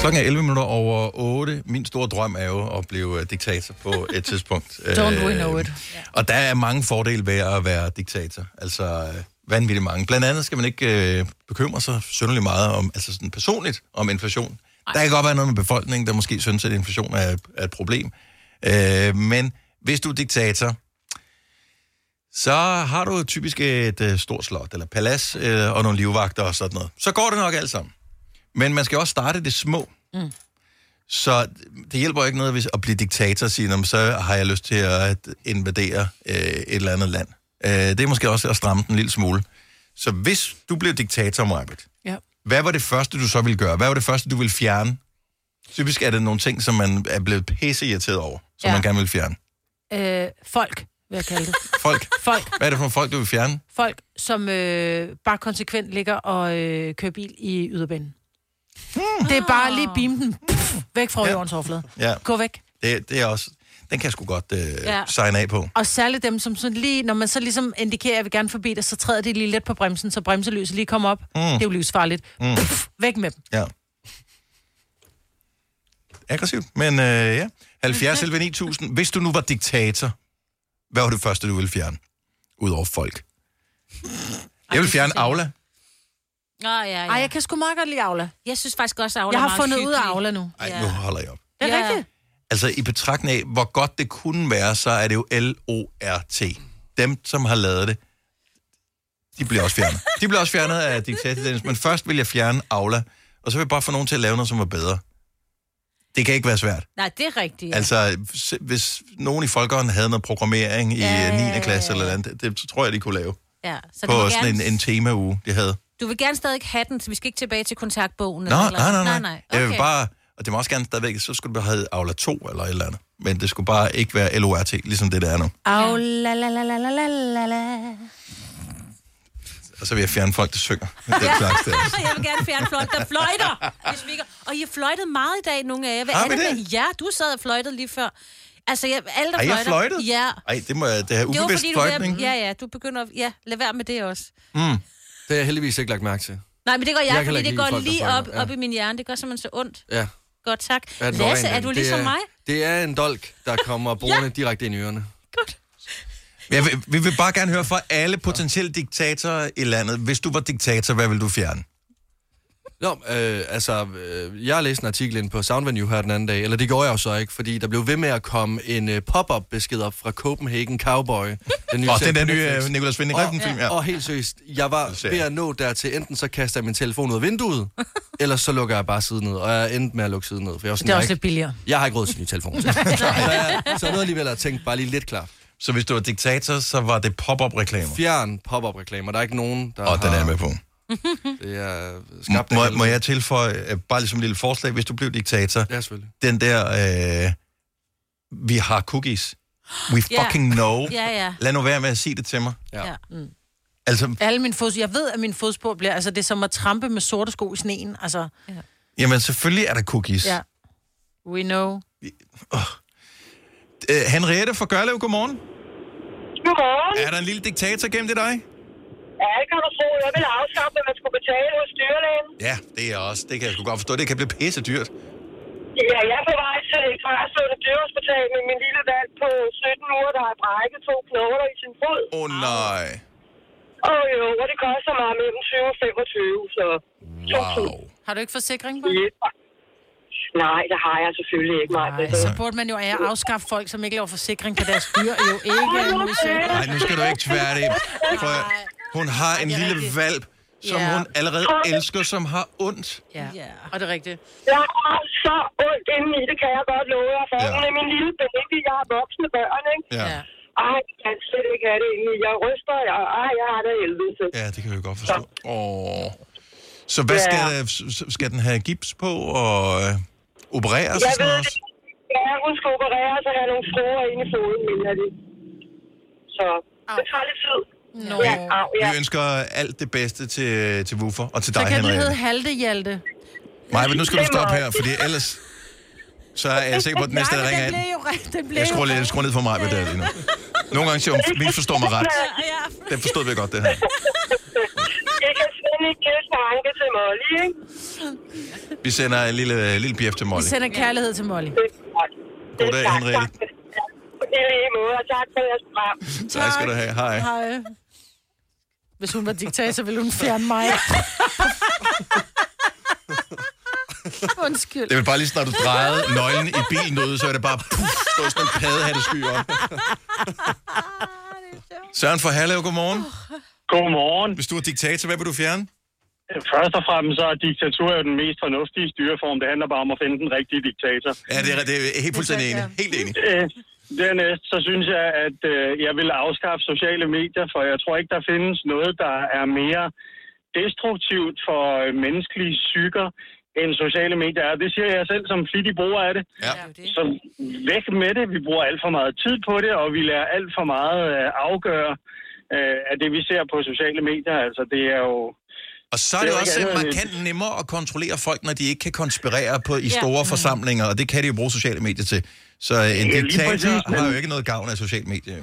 Speaker 1: Klokken er 11 minutter over 8. Min store drøm er jo at blive øh, diktator på et tidspunkt.
Speaker 2: Don't we
Speaker 1: Øh,
Speaker 2: know it.
Speaker 1: Og der er mange fordele ved at være diktator. Altså vanvittigt mange. Blandt andet skal man ikke øh, bekymre sig synderligt meget om, altså sådan personligt om inflation. Ej. Der kan godt være noget med befolkningen, der måske synes, at inflation er, er et problem. Øh, men hvis du er diktator, så har du typisk et øh, stort slot, eller palads, øh, og nogle livvagter og sådan noget. Så går det nok alt sammen. Men man skal også starte det små.
Speaker 2: Mm.
Speaker 1: Så det hjælper ikke noget hvis at blive diktator og sige, "Nå, men så har jeg lyst til at invadere øh, et eller andet land. Øh, det er måske også at stramme den en lille smule. Så hvis du blev diktator, Majbet,
Speaker 2: Ja.
Speaker 1: hvad var det første, du så ville gøre? Hvad var det første, du ville fjerne? Typisk er det nogle ting, som man er blevet pisse irriteret over, som
Speaker 2: Ja.
Speaker 1: man gerne vil fjerne.
Speaker 2: Øh, folk, vil jeg kalde det.
Speaker 1: Folk.
Speaker 2: Folk.
Speaker 1: Hvad er det for folk, du vil fjerne?
Speaker 2: Folk, som øh, bare konsekvent ligger og øh, kører bil i yderbanen. Hmm. Det er bare lige beam den pff, væk fra ja. jordens overflade.
Speaker 1: Ja.
Speaker 2: Gå væk.
Speaker 1: Det, det er også... Den kan jeg sgu godt øh,
Speaker 2: Ja.
Speaker 1: ja. signe af på.
Speaker 2: Og særligt dem, som sådan lige, når man så ligesom indikerer, at jeg vil gerne forbi det, så træder de lige lidt på bremsen, så bremselyset lige kommer op. Mm. Det er jo livsfarligt.
Speaker 1: Mm.
Speaker 2: Pff, væk med dem.
Speaker 1: Ja. Aggressivt, men øh, ja. 70 11 9000. Hvis du nu var diktator, hvad var det første, du ville fjerne? Udover folk. Jeg vil fjerne Aula.
Speaker 3: Nå, ja, ja.
Speaker 2: Ej, jeg kan sgu meget godt lide Aula.
Speaker 3: Jeg synes faktisk også, at Aula
Speaker 2: Jeg
Speaker 3: er
Speaker 2: har fundet ud af
Speaker 3: hyggelig.
Speaker 2: Aula nu.
Speaker 1: Ej, nu holder jeg op.
Speaker 2: Det er
Speaker 3: Ja.
Speaker 2: rigtigt.
Speaker 1: Altså, i betragtning af, hvor godt det kunne være, så er det jo L-O-R-T. Dem, som har lavet det, de bliver også fjernet. De bliver også fjernet af diktator Dennis, men først vil jeg fjerne Aula, og så vil jeg bare få nogen til at lave noget, som var bedre. Det kan ikke være svært.
Speaker 3: Nej, det er rigtigt.
Speaker 1: Ja. Altså, hvis nogen i folkeånden havde noget programmering i
Speaker 3: Ja,
Speaker 1: ja,
Speaker 3: ja,
Speaker 1: 9.
Speaker 3: ja,
Speaker 1: klasse
Speaker 3: ja.
Speaker 1: eller andet, det, det tror jeg, de kunne lave.
Speaker 3: ja. Så
Speaker 1: på sådan
Speaker 3: gerne,
Speaker 1: en, en tema-uge, de havde.
Speaker 3: du vil gerne stadig have den, så vi skal ikke tilbage til kontaktbogen?
Speaker 1: Nå,
Speaker 3: eller,
Speaker 1: nej, nej, nej.
Speaker 3: nej.
Speaker 1: Jeg vil
Speaker 3: Okay.
Speaker 1: bare, og det må også gerne stadigvæk, så skulle det have Aula 2 eller et eller andet. Men det skulle bare ikke være LORT, ligesom det der er nu.
Speaker 2: Aula, la, la, la, la, la, la, la.
Speaker 1: Og så vil jeg fjerne folk, der synger. Det er klart, det er.
Speaker 3: jeg vil gerne fjerne fløjt, der fløjter. Hvis vi. Og I har fløjtet meget i dag, nogle af jer. Hvad
Speaker 1: Har
Speaker 3: er
Speaker 1: vi
Speaker 3: det?
Speaker 1: det?
Speaker 3: med- Ja, du sad og fløjtede lige før. Altså, jeg, alle der
Speaker 1: Har jeg
Speaker 3: fløjter...
Speaker 1: fløjtet?
Speaker 3: Ja.
Speaker 1: Ej, det må jeg, det er
Speaker 3: Det var
Speaker 1: ubevidst
Speaker 3: du er
Speaker 1: fløjtning.
Speaker 3: at- Ja, ja, du begynder... at- Ja, lad være med det også.
Speaker 1: Mm.
Speaker 4: har jeg heldigvis ikke lagt mærke til.
Speaker 3: Nej, men det gør jeg,
Speaker 4: Jeg
Speaker 3: fordi det går
Speaker 4: folk,
Speaker 3: lige op,
Speaker 4: Ja.
Speaker 3: op i min hjerne. Det gør simpelthen så ondt.
Speaker 4: Ja.
Speaker 3: Godt, tak.
Speaker 4: Ja, den
Speaker 3: Lasse, er du
Speaker 4: det
Speaker 3: ligesom mig?
Speaker 4: Det er en dolk, der kommer borgerne direkte ind i ørerne.
Speaker 1: Jeg vil, vi vil bare gerne høre fra alle potentielle diktatorer i landet. Hvis du var diktator, hvad vil du fjerne?
Speaker 4: Nå, øh, altså, øh, jeg har læst en artikel ind på Soundvenue her den anden dag, eller det gjorde jeg jo så ikke, fordi der blev ved med at komme en øh, pop-up besked op fra Copenhagen Cowboy.
Speaker 1: Åh,
Speaker 4: serie
Speaker 1: det er den nye, øh, Nicolas Winding Refn-film, ja.
Speaker 4: Og, helt seriøst, jeg var ved at nå dertil, enten så kaster jeg min telefon ud af vinduet, eller så lukker jeg bare siden ned, og jeg endte med at lukke siden ned. For jeg var sådan,
Speaker 2: Det er også
Speaker 4: ikke-
Speaker 2: lidt billigere.
Speaker 4: Jeg har ikke råd til en ny telefon. så, så, jeg, så jeg nåede alligevel at tænke bare lige lidt klart.
Speaker 1: Så hvis du var diktator, så var det pop-up-reklamer?
Speaker 4: Fjern pop-up-reklamer. Der er ikke nogen, der
Speaker 1: Og den er
Speaker 4: har-
Speaker 1: jeg med på.
Speaker 4: Det er
Speaker 1: Må,
Speaker 4: skabt
Speaker 1: må, må jeg tilføje, øh, bare ligesom et lille forslag, hvis du blev diktator?
Speaker 4: Ja, selvfølgelig.
Speaker 1: Den der, øh, vi har cookies. We
Speaker 2: Ja.
Speaker 1: fucking know.
Speaker 2: Ja, ja.
Speaker 1: Lad nu være med at sige det til mig.
Speaker 4: Ja.
Speaker 2: ja. Mm.
Speaker 1: Altså,
Speaker 2: Alle mine fods, jeg ved, at min fodspor bliver, altså det er som at trampe med sorte sko i sneen, altså. Ja.
Speaker 1: jamen selvfølgelig er der cookies.
Speaker 2: ja. We know.
Speaker 1: Øh, Henriette fra Gørlev, godmorgen.
Speaker 7: Godmorgen.
Speaker 1: Er der en lille diktator gennem det dig?
Speaker 7: Ja, det kan du tro. Jeg vil afskaffe, at man skulle betale hos dyrlægen.
Speaker 1: Ja, det er også. Det kan jeg sgu godt forstå. Det kan blive pisse dyrt.
Speaker 7: Ja, jeg er på vej til et græsslående dyrehospital med min lille valg på 17 uger, der har brækket to knogler i sin fod.
Speaker 1: Åh oh, nej.
Speaker 7: Og jo, og det koster mig mellem 20 og 25, så...
Speaker 1: Wow.
Speaker 2: Har du ikke forsikring på?
Speaker 7: Ja. Nej, det har jeg selvfølgelig ikke, mig.
Speaker 2: Nej, så burde man jo ja, afskaffe folk, som ikke laver forsikring på deres dyr. Jo ikke.
Speaker 1: Nej, nu skal du ikke tvære det. Prøv, hun har en lille valp, som
Speaker 2: Ja.
Speaker 1: hun allerede elsker, som har ondt.
Speaker 2: Ja, ja. og det er rigtigt.
Speaker 7: Jeg har så ondt indeni, det kan jeg godt love jer for.
Speaker 1: Ja.
Speaker 7: Ja. Hun er min lille baby, jeg har voksne børn, ikke?
Speaker 1: Ja.
Speaker 7: Ej, jeg kan slet ikke have det indeni. Jeg ryster, jeg, ej, jeg har det helvede. til.
Speaker 1: Ja, det kan vi godt forstå. Åh. Så hvad
Speaker 7: Ja.
Speaker 1: skal, s- skal den have gips på og øh, opereres og
Speaker 7: Jeg
Speaker 1: sådan
Speaker 7: ved
Speaker 1: noget?
Speaker 7: det. Ja, hun skal opereres og have nogle skruer ind i foden, mener de. Så det tager lidt tid. Au, ja.
Speaker 1: Vi ønsker alt det bedste til, til Woofer og til
Speaker 2: Så
Speaker 1: dig,
Speaker 2: kan det hedde. Halte Hjalte.
Speaker 1: Nej, men nu skal du stoppe her, fordi ellers så er jeg sikker på, at den næste, der ringer ind.
Speaker 2: det blev
Speaker 1: Jeg skruer, lidt, skruer ned for mig med det lige nu. Nogle gange siger hun, misforstår mig ret. Det forstod vi godt, det her.
Speaker 7: Jeg kan sende et Anke til Molly, ikke?
Speaker 1: Vi sender en lille, lille bjef til
Speaker 2: Vi
Speaker 1: Molly.
Speaker 2: sender kærlighed til Molly.
Speaker 1: Goddag, Henriette.
Speaker 7: Det lige måde, og tak for jeres program.
Speaker 1: Tak skal du have. Hej.
Speaker 2: Hej. Hvis hun var diktator, ville hun fjerne mig. Undskyld.
Speaker 1: Det er bare lige når du drejede nøglen i bilen ud, så er det bare puff, stå sådan en paddehatte sky op. Søren fra Herlev, godmorgen.
Speaker 13: Godmorgen.
Speaker 1: Hvis du er diktator, hvad vil du fjerne?
Speaker 13: Først og fremmest så er diktatur jo den mest fornuftige styreform. Det handler bare om at finde den rigtige diktator.
Speaker 1: Ja, det er, det er helt fuldstændig enig. Helt enig.
Speaker 13: Øh, Dernæst, så synes jeg, at øh, jeg vil afskaffe sociale medier, for jeg tror ikke, der findes noget, der er mere destruktivt for øh, menneskelige psyker end sociale medier er. Det siger jeg selv som flittig bruger af det.
Speaker 1: Ja.
Speaker 13: Så væk med det. Vi bruger alt for meget tid på det, og vi lærer alt for meget øh, afgøre øh, af det, vi ser på sociale medier. Altså, det er jo...
Speaker 1: Og så er det, det
Speaker 13: ikke
Speaker 1: også
Speaker 13: andet end
Speaker 1: markant nemmere at kontrollere folk, når de ikke kan konspirere på i
Speaker 13: Ja.
Speaker 1: store
Speaker 13: Mm.
Speaker 1: forsamlinger, og det kan de jo bruge sociale medier til. Så en
Speaker 13: Ja,
Speaker 1: diktator
Speaker 13: præcis, men-
Speaker 1: har jo ikke noget gavn af sociale medier. jo.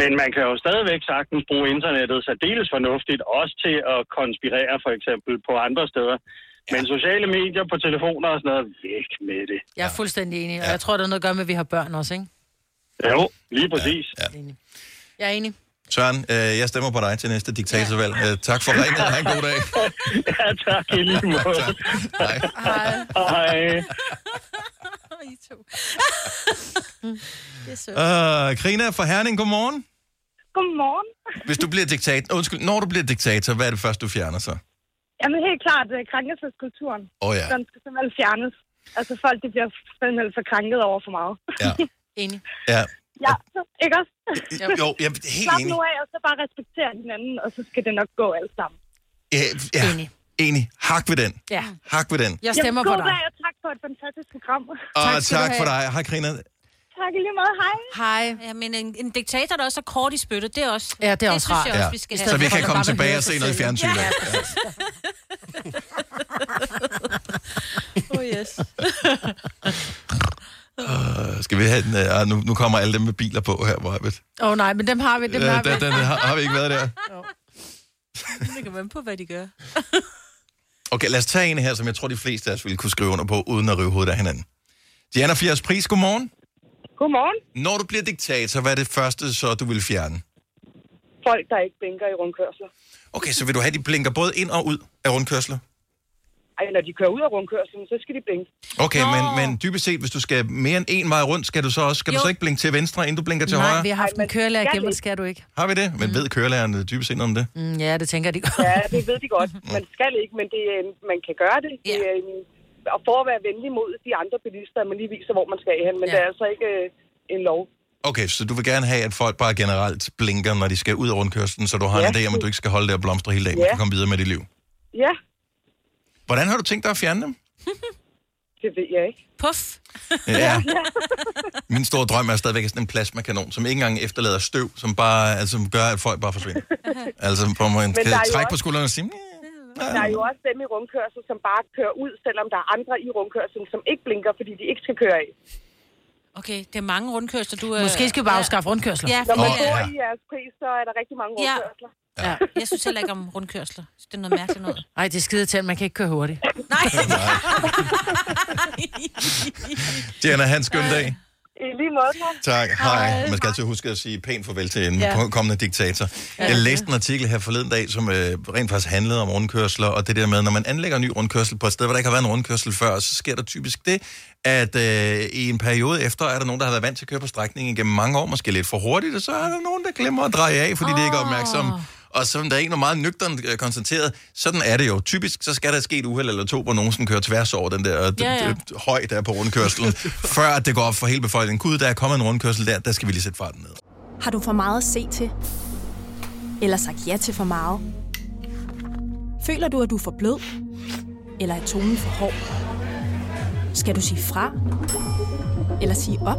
Speaker 13: Men man kan jo stadigvæk sagtens bruge internettet særdeles fornuftigt, også til at konspirere for eksempel på andre steder. Ja. Men sociale medier på telefoner og sådan noget, væk med det.
Speaker 2: Jeg er fuldstændig enig, og jeg tror, der er noget at gøre med, at vi har børn også, ikke?
Speaker 13: Jo, lige præcis.
Speaker 1: Ja,
Speaker 2: ja. Jeg er enig.
Speaker 1: Søren, øh, jeg stemmer på dig til næste diktatorvalg. Øh, tak for ringet. Ha' en god dag.
Speaker 13: ja, tak i lige måde.
Speaker 1: Hej.
Speaker 13: Hej.
Speaker 2: Det er sødt.
Speaker 1: Uh, Krina fra Herning, godmorgen.
Speaker 12: Godmorgen.
Speaker 1: Hvis du bliver diktator, undskyld, når du bliver diktator, hvad er det første, du fjerner så?
Speaker 12: Jamen helt klart uh, krænkelseskulturen.
Speaker 1: Åh, ja.
Speaker 12: Den skal simpelthen fjernes. Altså folk, de bliver simpelthen for krænket over for meget.
Speaker 1: Ja.
Speaker 2: Enig.
Speaker 1: Ja,
Speaker 12: Ja, ikke også?
Speaker 1: jo, jeg er helt
Speaker 12: Slap
Speaker 1: enig.
Speaker 12: nu af, og så bare respektere hinanden, og så skal det nok gå alt sammen.
Speaker 1: Ja, ja. Enig. Hak ved den.
Speaker 2: Ja.
Speaker 1: Hak ved den.
Speaker 2: Jeg stemmer
Speaker 12: Jamen,
Speaker 2: på
Speaker 12: god
Speaker 2: dig.
Speaker 12: dag, og tak for et fantastisk program.
Speaker 1: Og tak, tak for dig. Hej, Krina.
Speaker 12: Tak i lige måde. Hej.
Speaker 2: Hej.
Speaker 3: Ja, men en, en diktator, der også er kort i spyttet, det er også...
Speaker 2: Ja, det er også rart.
Speaker 3: jeg også,
Speaker 1: Ja.
Speaker 3: vi skal
Speaker 1: Så
Speaker 3: have.
Speaker 1: vi kan komme tilbage og se noget fjernsyn.
Speaker 3: Ja.
Speaker 1: Ja.
Speaker 2: Oh yes.
Speaker 1: Uh, skal vi have den? Uh, nu, nu kommer alle dem med biler på her, hvor
Speaker 2: Åh oh, nej, men dem har vi, dem
Speaker 1: Ja,
Speaker 2: har vi.
Speaker 1: den, den har, har vi ikke været der.
Speaker 3: Det kan man på, hvad de gør.
Speaker 1: Okay, lad os tage en her, som jeg tror, de fleste af os ville kunne skrive under på, uden at rive hovedet af hinanden. Diana Fjers Pris, godmorgen.
Speaker 7: Godmorgen.
Speaker 1: Når du bliver diktator, hvad er det første, så du vil fjerne?
Speaker 7: Folk, der ikke blinker i rundkørsler.
Speaker 1: Okay, så vil du have, de blinker både ind og ud af rundkørsler?
Speaker 7: Ej, når de kører ud af rundkørslen, så skal de blinke.
Speaker 1: Okay, men, men dybest set, hvis du skal mere end en vej rundt, skal du så også skal du
Speaker 2: Jo.
Speaker 1: så ikke blinke til venstre, inden du blinker til
Speaker 2: Nej,
Speaker 1: højre?
Speaker 2: vi har haft en kørelærer igennem, det skal du ikke.
Speaker 1: Har vi det? Men ved kørelærerne dybest set noget om det?
Speaker 2: Mm, ja, det tænker de godt.
Speaker 7: Ja, det ved de godt. Man skal ikke, men det, er- man kan gøre det. det er, en- og for at være venlig mod de andre bilister, at man lige viser, hvor man skal hen. Men ja. det er altså ikke øh, en lov.
Speaker 1: Okay, så du vil gerne have, at folk bare generelt blinker, når de skal ud af rundkørslen, så du har
Speaker 7: Ja.
Speaker 1: en idé om, at du ikke skal holde der og blomstre hele dagen,
Speaker 7: Ja.
Speaker 1: du kan komme videre med dit liv.
Speaker 7: Ja,
Speaker 1: Hvordan har du tænkt dig at fjerne dem?
Speaker 7: det ved jeg ikke.
Speaker 3: Puff.
Speaker 1: Ja. Min store drøm er stadigvæk sådan en plasmakanon, som ikke engang efterlader støv, som bare altså, som gør, at folk bare forsvinder. altså, hvor man
Speaker 7: Men
Speaker 1: kan trække på skuldrene og sige,
Speaker 7: Der er jo også dem i rundkørsel, som bare kører ud, selvom der er andre i rundkørselen, som ikke blinker, fordi de ikke skal køre af.
Speaker 3: Okay, det er mange rundkørsler, du... øh,
Speaker 2: Måske skal vi bare afskaffe rundkørsler.
Speaker 3: Ja,
Speaker 7: Når man bor
Speaker 1: ja.
Speaker 7: i jeres pris, så er der rigtig mange
Speaker 3: Ja.
Speaker 7: rundkørsler.
Speaker 3: Ja. Jeg synes heller ikke om rundkørsler. Det er noget mærkeligt noget.
Speaker 2: Ej, det er skide til, at man kan ikke køre hurtigt.
Speaker 1: Diana, have en skøn dag.
Speaker 7: I lige måde, tak.
Speaker 1: Tak, hej. Man skal altid huske at sige pænt farvel til en
Speaker 7: Ja.
Speaker 1: ja. kommende diktator. Jeg læste en artikel her forleden dag, som øh, rent faktisk handlede om rundkørsler, og det der med, når man anlægger en ny rundkørsel på et sted, hvor der ikke har været en rundkørsel før, så sker der typisk det, at øh, i en periode efter er der nogen, der har været vant til at køre på strækningen gennem mange år, måske lidt for hurtigt, og så er der nogen, der glemmer at dreje af, fordi oh. de ikke er opmærksomme. Og som der er ikke noget meget nøgteren øh, konstateret, sådan er det jo. Typisk så skal der ske et uheld eller to, hvor nogen sådan kører tværs over den der
Speaker 2: Ja, ja.
Speaker 1: ja, høj der på rundkørselen, før at det går op for hele befolkningen. Gud, der er kommet en rundkørsel der, der skal vi lige sætte farten ned.
Speaker 14: Har du for meget at se til? Eller sagt ja til for meget? Føler du, at du er for blød? Eller er tonen for hård? Skal du sige fra? Eller sige op?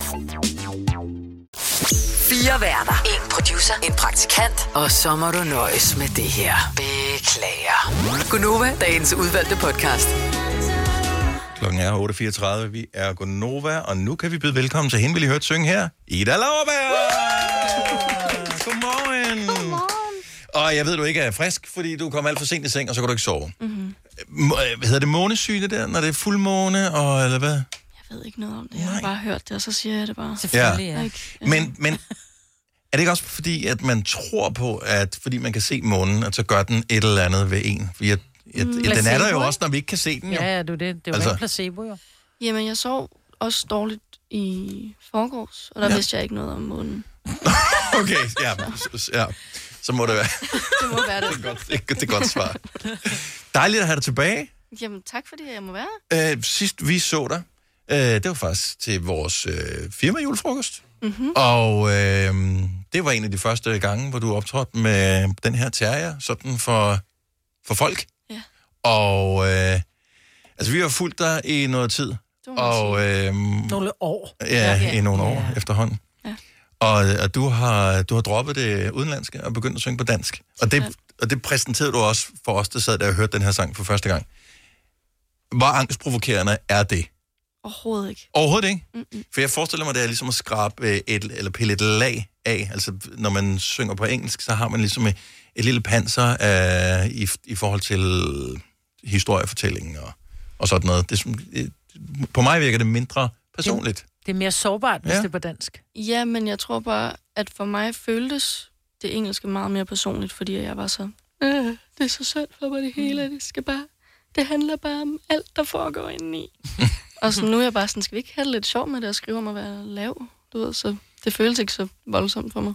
Speaker 5: Fire værter. En producer. En praktikant. Og så må du nøjes med det her. Beklager. Gunova, dagens udvalgte podcast.
Speaker 1: Klokken er 8.34. Vi er Gonova, og nu kan vi byde velkommen til hende, vil I høre synge her. Ida Lauerberg! Godmorgen! Godmorgen! Og jeg ved, du ikke er frisk, fordi du kom alt for sent i seng, og så kan du ikke sove.
Speaker 15: Mm-hmm.
Speaker 1: Hvad hedder det månesyge det der, når det er fuldmåne, og eller hvad?
Speaker 15: Jeg ved ikke noget om det. Jeg har bare hørt det, og så siger jeg det bare.
Speaker 1: Selvfølgelig,
Speaker 15: ja.
Speaker 1: ja.
Speaker 15: Ikke,
Speaker 1: Men, men er det ikke også fordi, at man tror på, at fordi man kan se månen, at så gør den et eller andet ved en? Fordi at, at,
Speaker 15: Mm.
Speaker 1: den er der jo også, når vi ikke kan se den jo.
Speaker 2: Ja, ja, det er jo det. Det er jo
Speaker 1: Altså-
Speaker 2: placebo, jo.
Speaker 15: Jamen, jeg sov også dårligt i forgårs, og der
Speaker 1: Ja.
Speaker 15: vidste jeg ikke noget om månen.
Speaker 1: Okay, ja, ja. Så må det være.
Speaker 15: Det må være det.
Speaker 1: Det er godt, det er, det er godt svar. Dejligt at have dig tilbage.
Speaker 15: Jamen, tak fordi jeg må være.
Speaker 1: Øh, sidst vi så dig, øh, det var faktisk til vores øh, firma julefrokost.
Speaker 15: Mm-hmm.
Speaker 1: Og øh, det var en af de første gange, hvor du optrådte med den her terrier, sådan for, for folk.
Speaker 15: Ja.
Speaker 1: Og øh, altså, vi har fulgt dig i noget tid. Og øh,
Speaker 2: Nogle år.
Speaker 1: ja, ja, i nogle år
Speaker 2: Ja.
Speaker 1: efterhånden.
Speaker 15: Ja.
Speaker 1: Og, og du, har, du har droppet det udenlandske og begyndt at synge på dansk. Og det, og det præsenterede du også for os, der sad der og hørte den her sang for første gang. Hvor angstprovokerende er det?
Speaker 15: Overhovedet ikke.
Speaker 1: Overhovedet ikke.
Speaker 15: Mm-mm.
Speaker 1: For jeg forestiller mig, det er ligesom at skrabe øh, et, eller pille et lag af. Altså, når man synger på engelsk, så har man ligesom et, et lille panser af, i, i forhold til historiefortællingen og, og sådan noget. Det, som- det, på mig virker det mindre personligt.
Speaker 2: Det er mere sårbart, hvis
Speaker 1: Ja.
Speaker 2: ja. det er på dansk.
Speaker 15: Ja, men jeg tror bare, at for mig føltes det engelske meget mere personligt, fordi jeg var så... Øh, det er så synd for mig det hele, det skal bare... Det handler bare om alt, der foregår indeni. og så nu er jeg bare sådan, skal vi ikke have det lidt sjovt med det og skrive om at være lav? Du ved, så det føles ikke så voldsomt for mig.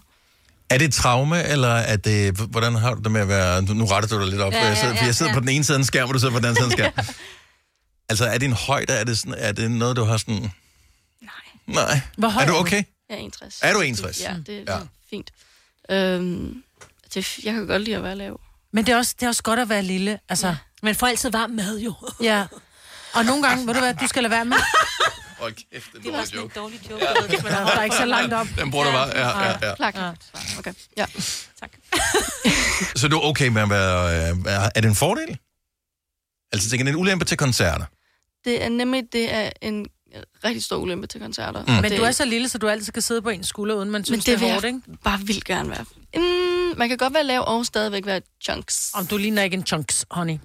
Speaker 1: Er det et traume, eller er det, hvordan har du det med at være... Nu retter du dig lidt op,
Speaker 3: Ja,
Speaker 1: ja,
Speaker 3: ja,
Speaker 1: jeg sidder,
Speaker 3: ja,
Speaker 1: for jeg sidder
Speaker 3: ja.
Speaker 1: på den ene side af en skærm, og du sidder på den anden side af en skærm. altså, er det en højde? Er det, sådan, er det noget, du har sådan... Nej. Nej.
Speaker 2: Hvor høj
Speaker 1: er du
Speaker 2: er du?
Speaker 1: okay?
Speaker 15: Jeg er 61.
Speaker 1: Er du 61?
Speaker 15: Ja, det er
Speaker 1: Ja.
Speaker 15: ja. fint. Øhm, det, jeg kan godt lide at være lav.
Speaker 2: Men det er også, det er også godt at være lille. Altså. Ja.
Speaker 3: Men får altid varm mad, jo.
Speaker 2: Ja. Og nogle gange, ved du hvad, du skal lade være med.
Speaker 1: Hold kæft, det
Speaker 3: Det var
Speaker 1: er
Speaker 3: sådan en
Speaker 1: joke.
Speaker 3: dårlig joke.
Speaker 1: Ja.
Speaker 3: ved, men
Speaker 2: Der er ikke så langt op.
Speaker 1: Den bruger du bare. Ja, ja, ja.
Speaker 15: Plak. Okay, ja.
Speaker 1: Så du er okay med at være... Øh, er det en fordel? Altså, tænker, det en ulempe til koncerter.
Speaker 15: Det er nemlig det er en rigtig stor ulempe til koncerter.
Speaker 1: Mm.
Speaker 2: Men
Speaker 15: det,
Speaker 2: du er så lille, så du altid kan sidde på en skulder, uden man
Speaker 15: men
Speaker 2: synes,
Speaker 15: det
Speaker 2: det
Speaker 15: vil
Speaker 2: er hårdt,
Speaker 15: jeg
Speaker 2: ikke?
Speaker 15: bare vildt gerne være. Mm, man kan godt være lav og stadigvæk være chunks.
Speaker 2: Om du ligner ikke en chunks, honey.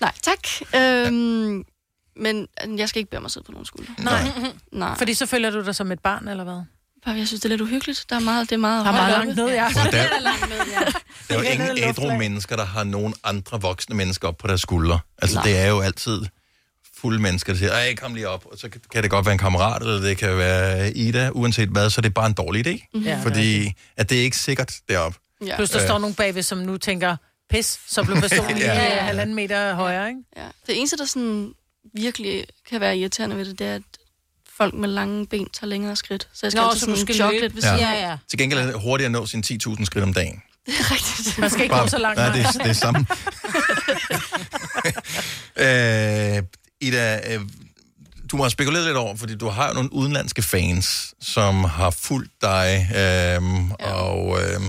Speaker 15: Nej, tak. Øhm, men jeg skal ikke bære mig at sidde på nogen skulder.
Speaker 2: Nej.
Speaker 15: Nej.
Speaker 2: Fordi så føler du dig som et barn, eller hvad?
Speaker 15: Bare, jeg synes, det er lidt uhyggeligt. Der er meget, det er meget
Speaker 2: Der er meget langt ned, ja.
Speaker 1: Der,
Speaker 3: Der er langt med, ja.
Speaker 1: der er jo
Speaker 2: Det er
Speaker 1: ingen ædru mennesker, der har nogen andre voksne mennesker op på deres skuldre. Altså,
Speaker 15: Nej.
Speaker 1: det er jo altid fulde mennesker, der siger, ej, kom lige op. Og så kan det godt være en kammerat, eller det kan være Ida. Uanset hvad, så er det bare en dårlig idé.
Speaker 2: Mhm. Ja.
Speaker 1: Fordi at det er ikke sikkert deroppe.
Speaker 15: Ja.
Speaker 2: Plus der
Speaker 1: Øh.
Speaker 2: står nogen bagved, som nu tænker, pis, så blev personen
Speaker 1: Ja.
Speaker 2: lige ja. halvanden meter højere, ikke?
Speaker 15: Ja. Det eneste, der sådan virkelig kan være irriterende ved det, det er, at folk med lange ben tager længere skridt. Så jeg skal
Speaker 2: Nå,
Speaker 15: altid
Speaker 2: så
Speaker 15: sådan
Speaker 2: skal
Speaker 15: jogge
Speaker 2: løbe.
Speaker 15: lidt ved
Speaker 1: Ja.
Speaker 2: Ja, ja.
Speaker 1: Til gengæld er det hurtigt at nå sine 10.000 skridt om dagen.
Speaker 15: Det er rigtigt.
Speaker 2: Man skal ikke gå så langt.
Speaker 1: Nej, det, er- det er samme. øh, Ida, øh, du må have spekuleret lidt over, fordi du har jo nogle udenlandske fans, som har fulgt dig, øh, ja. og øh,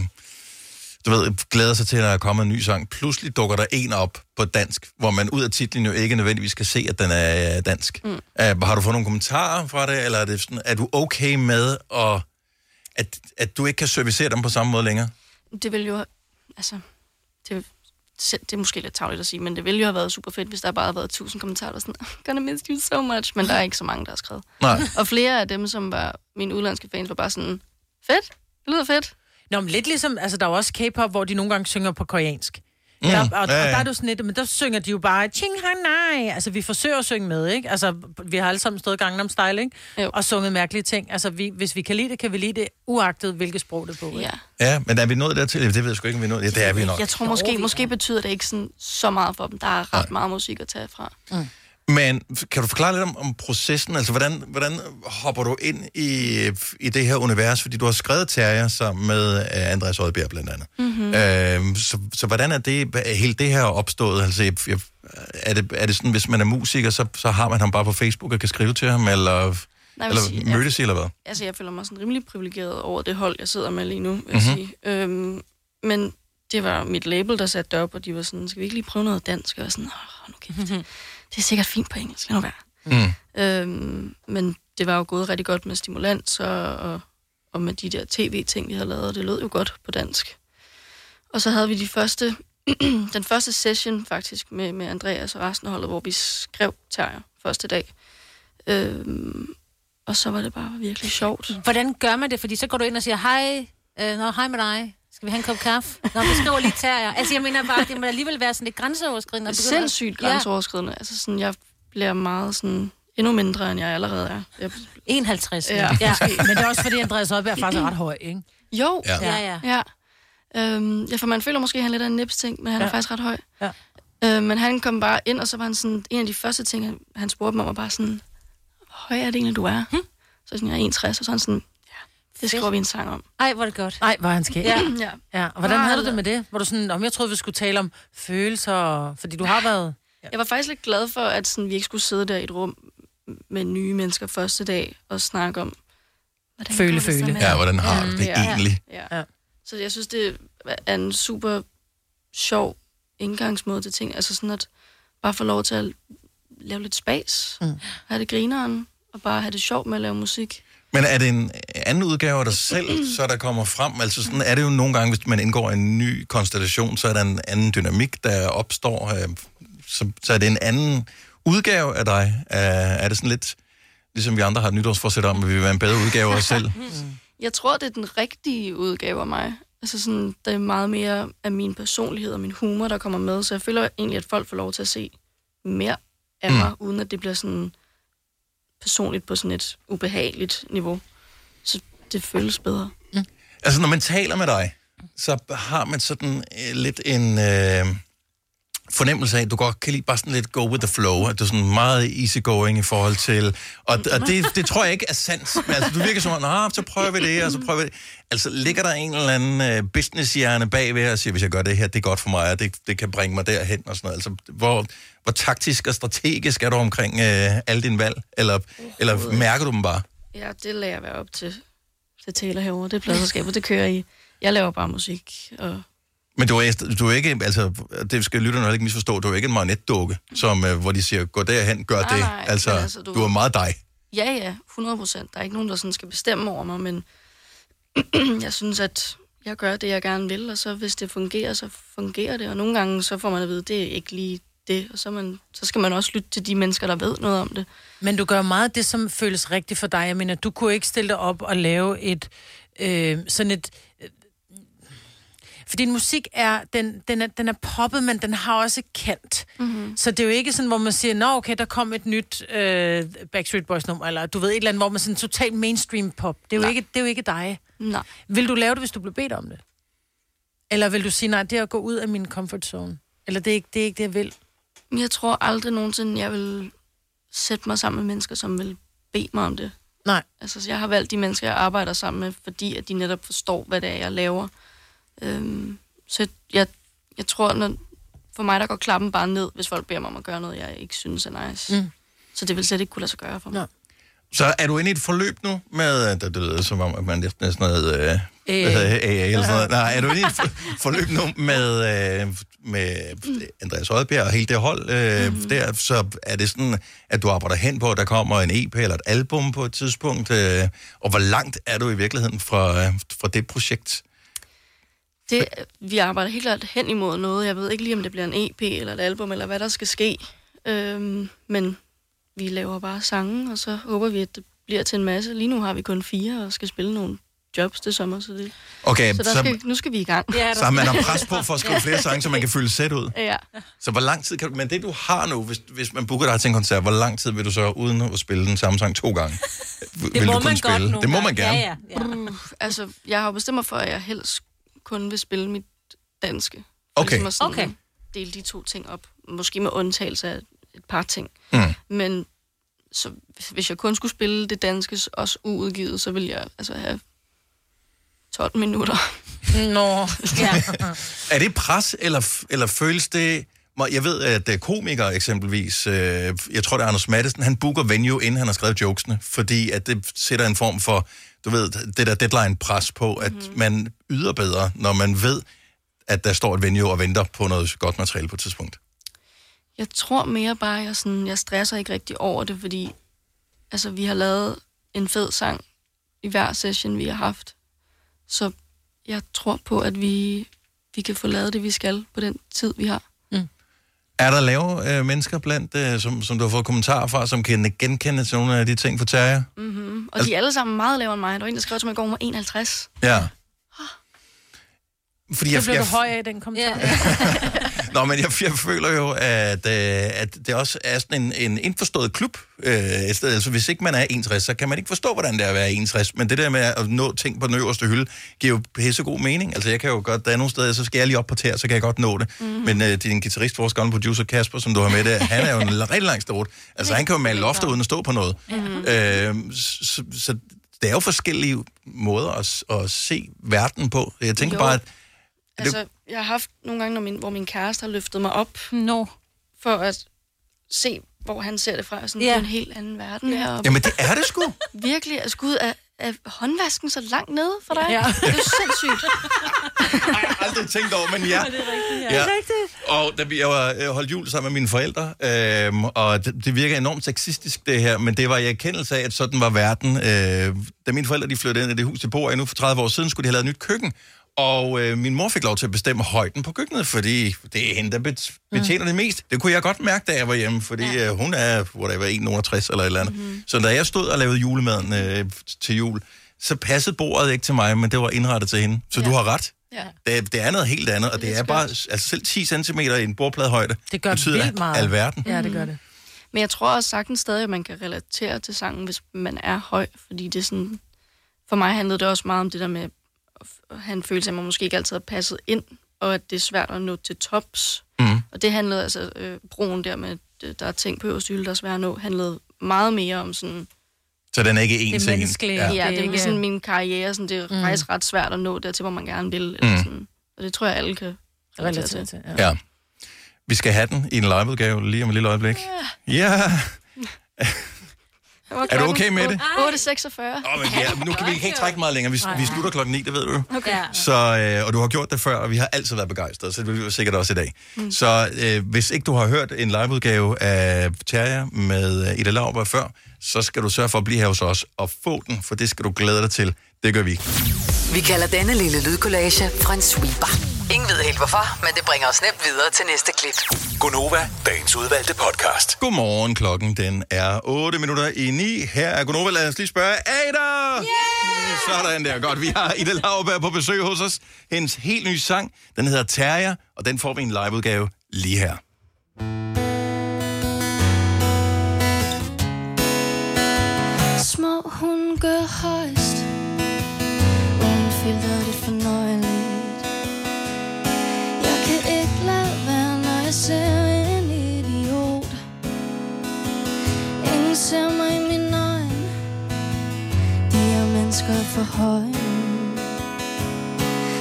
Speaker 1: du ved, glæder sig til, at der er kommet en ny sang. Pludselig dukker der en op på dansk, hvor man ud af titlen jo ikke nødvendigvis kan se, at den er øh, dansk. Mm. Uh, har du fået nogle kommentarer fra det, eller er, det sådan, er du okay med, at, at, at du ikke kan servicere dem på samme måde længere?
Speaker 15: Det vil jo... Altså, det, det er måske lidt tavligt at sige, men det ville jo have været super fedt, hvis der bare havde været tusind kommentarer, der sådan, I'm gonna miss you so much, men der er ikke så mange, der har skrevet.
Speaker 1: Nej.
Speaker 15: Og flere af dem, som var mine udlandske fans, var bare sådan, fedt, det lyder fedt.
Speaker 2: Nå, men lidt ligesom, altså der er jo også K-pop, hvor de nogle gange synger på koreansk.
Speaker 1: Mm,
Speaker 2: Der, og, og
Speaker 1: ja, ja.
Speaker 2: der er du sådan lidt, men der synger de jo bare, ching nej. Altså, vi forsøger at synge med, ikke? Altså, vi har alle sammen stået Gangnam Style, ikke?
Speaker 15: Jo.
Speaker 2: Og sunget mærkelige ting. Altså, vi, hvis vi kan lide det, kan vi lide det, uagtet hvilket sprog det er på, ikke?
Speaker 15: Ja.
Speaker 1: Ja, men er vi nået dertil? Det ved jeg sgu ikke, om vi er nået. Ja, det er vi nok.
Speaker 15: Jeg tror måske, måske betyder det ikke sådan, så meget for dem. Der er ret meget musik at tage fra.
Speaker 2: Mm.
Speaker 1: Men kan du forklare lidt om, om processen? Altså, hvordan, hvordan hopper du ind i, i det her univers? Fordi du har skrevet Terrier sammen med uh, Andreas Oddbjerg blandt andet.
Speaker 15: Mm-hmm.
Speaker 1: Øh, så, så hvordan er det, hele det her opstået? Altså, jeg, jeg, er, det, er det sådan, hvis man er musiker, så, så har man ham bare på Facebook og kan skrive til ham, eller,
Speaker 15: Nej,
Speaker 1: eller
Speaker 15: sige,
Speaker 1: mødes I, eller hvad?
Speaker 15: Altså, jeg føler mig sådan rimelig privilegeret over det hold, jeg sidder med lige nu, vil
Speaker 1: Mhm.
Speaker 15: jeg sige. Øhm, men det var mit label, der satte det op, og de var sådan, skal vi ikke lige prøve noget dansk? Og jeg var sådan, åh, nu kæft. Det er sikkert fint på engelsk, lad nu være.
Speaker 1: Mm.
Speaker 15: Øhm, men det var jo gået rigtig godt med stimulans og, og, og med de der tv-ting, vi havde lavet, og det lød jo godt på dansk. Og så havde vi de første, den første session faktisk med, med Andreas og resten af holdet, hvor vi skrev Terrier første dag. Øhm, og så var det bare virkelig sjovt.
Speaker 3: Hvordan gør man det? Fordi så går du ind og siger, hej, øh, nå, hej med dig. Skal vi have en kop kaffe? Nå, vi skriver lige terrier. Altså, jeg mener bare, det må alligevel være sådan lidt grænseoverskridende. at at-
Speaker 15: Sindssygt grænseoverskridende. Ja. Altså sådan, jeg bliver meget sådan, endnu mindre, end jeg allerede er. Jeg...
Speaker 3: 51.
Speaker 15: Ja.
Speaker 2: ja. Men det er også fordi, Andreas Oddbjerg faktisk er ret høj, ikke?
Speaker 15: Jo,
Speaker 1: Ja.
Speaker 3: Ja, ja.
Speaker 15: ja. Øhm, ja, for man føler måske, at han er lidt af en nips-ting, men han ja. Er faktisk ret høj.
Speaker 2: Ja.
Speaker 15: Øh, men han kom bare ind, og så var han sådan, en af de første ting, han, han spurgte mig, var bare sådan, hvor høj er det egentlig, du er? Hm? Så sådan, jeg er 61, og så er han sådan, det skriver vi en sang om.
Speaker 3: Ej, hvor er det godt.
Speaker 2: Nej, hvor er han skæg.
Speaker 15: Ja, ja.
Speaker 2: ja. Og hvordan havde du det med det? Var du sådan, om jeg troede, vi skulle tale om følelser, fordi du har været...
Speaker 15: Jeg var faktisk lidt glad for, at sådan, vi ikke skulle sidde der i et rum med nye mennesker første dag og snakke om, hvordan
Speaker 2: Føle, føle.
Speaker 1: Ja, hvordan har du det
Speaker 15: ja.
Speaker 1: egentlig?
Speaker 15: Ja.
Speaker 2: Ja.
Speaker 15: Så jeg synes, det er en super sjov indgangsmåde til ting. Altså sådan at bare få lov til at lave lidt spas,
Speaker 2: Mm.
Speaker 15: have det grineren, og bare have det sjovt med at lave musik.
Speaker 1: Men er det en anden udgave af dig selv, så der kommer frem? Altså sådan er det jo nogle gange, hvis man indgår en ny konstellation, så er der en anden dynamik, der opstår. øh, Så, så er det en anden udgave af dig. Er, er det sådan lidt, ligesom vi andre har et nytårsforsæt om, at vi vil være en bedre udgave af os selv?
Speaker 15: Jeg tror, det er den rigtige udgave af mig. Altså sådan, det er meget mere af min personlighed og min humor, der kommer med. Så jeg føler egentlig, at folk får lov til at se mere af
Speaker 1: Mm.
Speaker 15: mig, uden at det bliver sådan personligt på sådan et ubehageligt niveau. Så det føles bedre.
Speaker 1: Altså, når man taler med dig, så har man sådan øh, lidt en øh, fornemmelse af, at du godt kan lide bare sådan lidt go with the flow, at du er sådan meget easygoing i forhold til, og, og det, det tror jeg ikke er sandt, men altså, du virker som om, "Nå, så prøver vi det, og så prøver vi det. Altså, ligger der en eller anden øh, businesshjerne bagved og siger, hvis jeg gør det her, det er godt for mig, og det, det kan bringe mig derhen og sådan noget. Altså, hvor, hvor taktisk og strategisk er du omkring øh, alle dine valg, eller, eller mærker du dem bare?
Speaker 15: Ja, det lader jeg være op til, til Taylor herovre. Det er pladserskabet, det kører i. Jeg laver bare musik, og
Speaker 1: Men du er, du er ikke, altså, det skal lytterne heller ikke misforstå, du er ikke en marionetdukke, som, øh, hvor de siger, gå derhen, gør
Speaker 15: Nej,
Speaker 1: det.
Speaker 15: nej,
Speaker 1: altså,
Speaker 15: altså, du-
Speaker 1: du er meget dig.
Speaker 15: Ja, ja, 100 procent. Der er ikke nogen, der sådan skal bestemme over mig, men jeg synes, at jeg gør det, jeg gerne vil, og så hvis det fungerer, så fungerer det. Og nogle gange, så får man at vide, det er ikke lige det, og så, man, så skal man også lytte til de mennesker, der ved noget om det.
Speaker 2: Men du gør meget det, som føles rigtigt for dig. Jeg mener, du kunne ikke stille dig op og lave et øh, sådan et... For din musik er den, den er, den er poppet, men den har også kant.
Speaker 15: Mm-hmm.
Speaker 2: Så det er jo ikke sådan, hvor man siger, nå okay, der kom et nyt øh, Backstreet Boys nummer, eller du ved et eller andet, hvor man sådan totalt mainstream pop. Det er jo,
Speaker 15: Nej.
Speaker 2: ikke, det er jo ikke dig.
Speaker 15: Nej.
Speaker 2: Vil du lave det, hvis du blev bedt om det? Eller vil du sige, nej, det er at gå ud af min comfort zone? Eller det er ikke det, er ikke det jeg vil?
Speaker 15: Jeg tror aldrig nogensinde, jeg vil sætte mig sammen med mennesker, som vil bede mig om det.
Speaker 2: Nej.
Speaker 15: Altså, så jeg har valgt de mennesker, jeg arbejder sammen med, fordi at de netop forstår, hvad det er, jeg laver. Øhm, så jeg, jeg tror, når, for mig, der går klappen bare ned, hvis folk beder mig om at gøre noget, jeg ikke synes er nice.
Speaker 2: Mm.
Speaker 15: Så det vil slet ikke kunne lade sig gøre for mig.
Speaker 1: Så er du inde i et forløb nu med, det, det lyder som om, at man næsten er sådan noget, øh, det, AA eller sådan noget. Nej, er du inde i et for- forløb nu med, øh, med Andreas Oddbjerg og hele det hold øh, mm-hmm. der, så er det sådan, at du arbejder hen på, at der kommer en EP eller et album på et tidspunkt, øh, og hvor langt er du i virkeligheden fra, øh, fra det projekt?
Speaker 15: Det, vi arbejder helt klart hen imod noget. Jeg ved ikke lige, om det bliver en EP eller et album, eller hvad der skal ske. Øhm, men vi laver bare sange, og så håber vi, at det bliver til en masse. Lige nu har vi kun fire, og skal spille nogle jobs til sommer, så, det,
Speaker 1: Okay,
Speaker 15: så, der
Speaker 1: så-
Speaker 15: skal, nu skal vi i gang. Ja,
Speaker 1: Så man har pres på for at skrive flere sange, så man kan fylde sæt ud.
Speaker 15: Ja.
Speaker 1: Så hvor lang tid kan du... Men det, du har nu, hvis, hvis man booker dig til en koncert, hvor lang tid vil du så, uden at spille den samme sang to gange, vil du kunne spille? det må man gerne.
Speaker 15: Ja, ja. Uh, altså, jeg har bestemt mig for, at jeg helst kun vil spille mit danske. For
Speaker 1: Okay.
Speaker 15: Ligesom at sådan
Speaker 2: Okay.
Speaker 15: dele de to ting op. Måske med undtagelse af et par ting.
Speaker 1: Mm.
Speaker 15: Men så, hvis jeg kun skulle spille det danske, også uudgivet, så ville jeg altså have 12 minutter.
Speaker 2: Nå, ja.
Speaker 1: Er det pres, eller, eller føles det... Jeg ved, at øh, komikere eksempelvis, øh, jeg tror, det er Anders Mattesen, han booker venue, inden han har skrevet jokesene, fordi at det sætter en form for, du ved, det der deadline-pres på, at mm-hmm. man yder bedre, når man ved, at der står et venue og venter på noget godt materiale på et tidspunkt.
Speaker 15: Jeg tror mere bare, at jeg, sådan, jeg stresser ikke rigtig over det, fordi altså, vi har lavet en fed sang i hver session, vi har haft. Så jeg tror på, at vi, vi kan få lavet det, vi skal på den tid, vi har.
Speaker 1: Er der lave øh, mennesker blandt, øh, som, som du har fået kommentarer fra, som kan genkende til nogle af de ting, fortærer jeg?
Speaker 15: Mm-hmm. Og de er alle sammen meget lavere end mig. Der var en, der skrev til mig i går, hun var 51.
Speaker 1: Ja. Fordi jeg,
Speaker 2: blev
Speaker 1: jeg,
Speaker 2: du høj af den kommentar. Ja.
Speaker 1: Nå, men jeg, jeg føler jo, at, øh, at det også er sådan en, en indforstået klub øh, et sted. Altså, hvis ikke man er 61, så kan man ikke forstå, hvordan det er at være 61. Men det der med at nå ting på den øverste hylde, giver jo pissegod mening. Altså, jeg kan jo godt, der er nogle steder, så skal jeg lige op på tæer, så kan jeg godt nå det. Mm-hmm. Men øh, din guitarist, vores gamle producer Kasper, som du har med der, han er jo en rigtig lang stort. Altså, han kan jo male lofter uden at stå på noget.
Speaker 15: Mhm.
Speaker 1: Øh, så, så det er jo forskellige måder at, at se verden på. Jeg tænker
Speaker 15: Jo.
Speaker 1: bare, at
Speaker 15: Altså, jeg har haft nogle gange, når min, hvor min kæreste har løftet mig op.
Speaker 2: No.
Speaker 15: For at se, hvor han ser det fra. Sådan,
Speaker 2: Ja.
Speaker 15: En helt anden verden heroppe.
Speaker 1: Jamen, det er det sgu.
Speaker 15: Virkelig. Altså, gud, er, er håndvasken så langt nede for dig?
Speaker 2: Ja.
Speaker 15: Det er jo sindssygt.
Speaker 1: aldrig tænkt over, men ja.
Speaker 2: Det er rigtigt, ja.
Speaker 1: Ja.
Speaker 2: Det er rigtigt.
Speaker 1: Og da vi, jeg var jeg holdt jul sammen med mine forældre, øhm, og det, det virker enormt sexistisk det her, men det var i erkendelse af, at sådan var verden. Øh, da mine forældre de flyttede ind i det hus, de bor i nu for 30 år siden, skulle de have lavet et nyt køkken. Og øh, min mor fik lov til at bestemme højden på køkkenet, fordi det er hende, der bet- betjener mm. det mest. Det kunne jeg godt mærke, da jeg var hjemme, fordi ja. øh, hun er, whatever, 1,60 eller et eller andet. Mm-hmm. Så da jeg stod og lavede julemaden øh, til jul, så passede bordet ikke til mig, men det var indrettet til hende. Så ja. du har ret.
Speaker 15: Ja.
Speaker 1: Det, det er noget helt andet, og det, det er bare altså selv 10 cm i en bordpladehøjde.
Speaker 2: Det gør
Speaker 1: betyder
Speaker 2: vildt meget.
Speaker 1: alverden.
Speaker 2: Ja, det gør det.
Speaker 15: Men jeg tror også sagtens stadig, at man kan relatere til sangen, hvis man er høj. Fordi det er sådan... For mig handlede det også meget om det der med
Speaker 16: en følelse af, at man måske ikke altid har passet ind, og at det er svært at nå til tops.
Speaker 1: Mm.
Speaker 16: Og det handlede altså, øh, broen der med, at der er ting på øverste hylde, der er svært at nå, handlede meget mere om sådan...
Speaker 1: Så den er ikke en
Speaker 16: det
Speaker 1: en.
Speaker 16: menneskelige.
Speaker 1: Ja.
Speaker 16: Ja, ja det er
Speaker 2: ikke-
Speaker 16: sådan min karriere, sådan, det er
Speaker 2: Mm.
Speaker 16: faktisk ret svært at nå dertil, hvor man gerne vil. Eller
Speaker 1: Mm.
Speaker 16: sådan. Og det tror jeg, alle kan relatere til.
Speaker 2: til
Speaker 1: Ja. Vi skal have den i en liveudgave lige om et lille øjeblik. Ja. Er du okay med det?
Speaker 16: 8.46.
Speaker 1: Åh, men ja, nu kan vi ikke trække meget længere. Vi, vi slutter klokken 9, det ved du.
Speaker 16: Okay.
Speaker 1: Så, øh, og du har gjort det før, og vi har altid været begejstrede, så det vil vi sikkert også i dag. Mm. Så øh, hvis ikke du har hørt en liveudgave af Terja med øh, Ida Lauber før, så skal du sørge for at blive her hos os og få den, for det skal du glæde dig til. Det gør vi.
Speaker 5: Vi kalder denne lille lydkollage en sweeper. Ingen ved helt hvorfor, men det bringer os nemt videre til næste klip.
Speaker 6: Gonova, dagens udvalgte podcast.
Speaker 1: Godmorgen, klokken den er 8 minutter i 9. Her er Gunova, lad os lige spørge Ada! Yeah! Sådan der, godt. Vi har Ida Lauberg på besøg hos os. Hendes helt nye sang, den hedder Terja, og den får vi en liveudgave lige her.
Speaker 16: Små hun gør højst Uden filter det fornøjeligt jeg ser en idiot. Ingen ser mig i min øjne De er mennesker for høje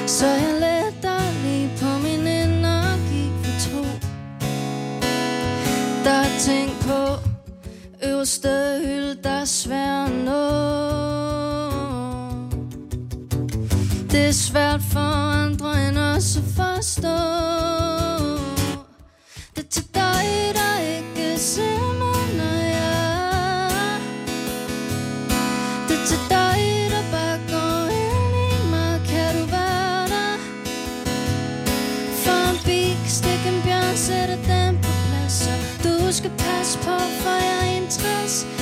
Speaker 16: Så jeg letter lige på min energi for to. Der er ting på øverste hylde, der er svær at nå. Det er svært for andre end os at forstå sætter den på plads Så du skal passe på, for jeg er interesse Til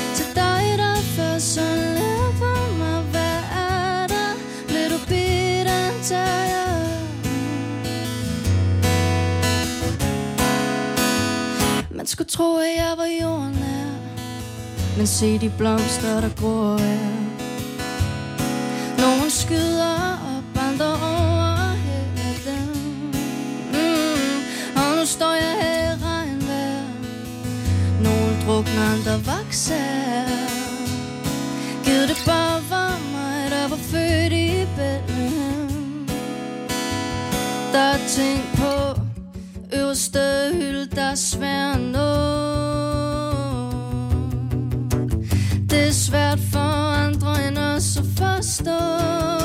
Speaker 16: skulle tro, at jeg var jorden her Men se de blomster, der gror her. Nogen skyder op, andre overhælder dem mm, Og nu står jeg her i regnvejr. Nogle drukner, andre vokser Gid det bare var mig, der var født i Bethlehem. Der er ting på øverste hylde, svær at nå Det er svært for andre end os at forstå.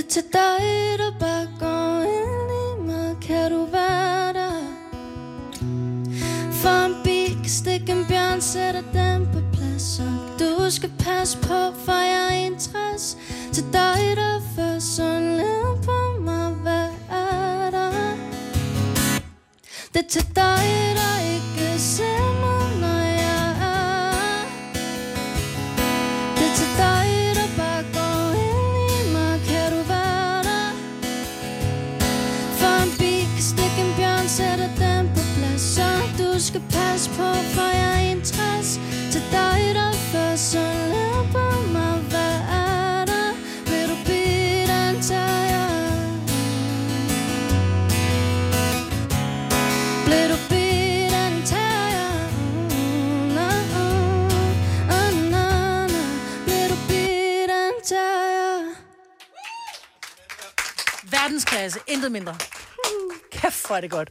Speaker 16: Det til dig, der bare går ind i mig Kan du være der? For en bi kan stikke en bjørn, sætter den på plads Og du skal passe på, for jeg er en træs Til dig, der er først, så lad på mig Hvad er der? Det er til dig,
Speaker 2: intet mindre. Kæft, hvor er det godt.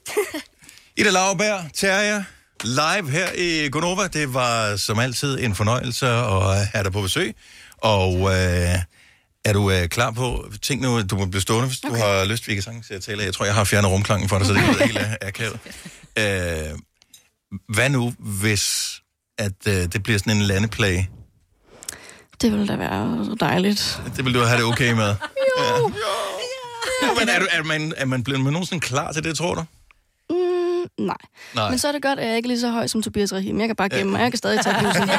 Speaker 1: Ida Lauberg, Terja, live her i Gonova. Det var som altid en fornøjelse at have dig på besøg. Og øh, Er du øh, klar på, tænk nu, du må blive stående, hvis okay. du har lyst, vi kan sagtens til at tale. Jeg tror, jeg har fjernet rumklangen for dig, så det er helt øh, akavet. Øh, hvad nu, hvis at øh, det bliver sådan en landeplage?
Speaker 15: Det ville da være så dejligt.
Speaker 1: Det vil du have det okay med?
Speaker 15: Jo.
Speaker 1: Ja, men er, du, er, man, er man blevet nogensinde klar til det, tror du?
Speaker 15: Mm, nej.
Speaker 1: Nej.
Speaker 15: Men så er det godt, at jeg ikke er lige så høj som Tobias Rahim. Jeg kan bare gemme mig. Jeg kan stadig tage blusen.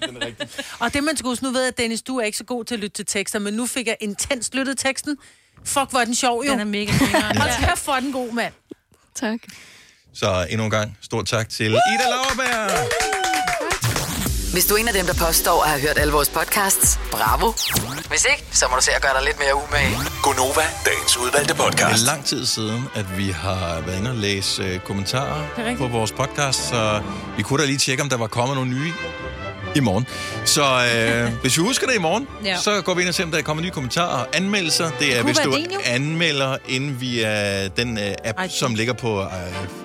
Speaker 2: Og det man skulle huske, nu ved jeg, at Dennis, du er ikke så god til at lytte til tekster, men nu fik jeg intens lyttet teksten. Fuck, hvor er den sjov, jo.
Speaker 3: Den er mega.
Speaker 2: Hold kæft, er den god, mand.
Speaker 15: Tak.
Speaker 1: Så endnu en gang, stort tak til Ida Lauerberg.
Speaker 5: Hvis du er en af dem, der påstår at have hørt alle vores podcasts, bravo. Hvis ikke, så må du se at gøre dig lidt mere umage.
Speaker 6: Gonova, dagens udvalgte
Speaker 1: Det
Speaker 6: podcast.
Speaker 1: er lang tid siden, at vi har været inde og læse øh, kommentarer
Speaker 2: Det er
Speaker 1: på vores podcast, så vi kunne da lige tjekke, om der var kommet nogle nye i morgen. Så øh, hvis vi husker det i morgen, ja. Så går vi ind og ser, om der er kommet nye kommentarer og anmeldelser. Det er, hvis du
Speaker 3: være din,
Speaker 1: anmelder ind via den øh, app,
Speaker 2: iTunes.
Speaker 1: som ligger på... Øh,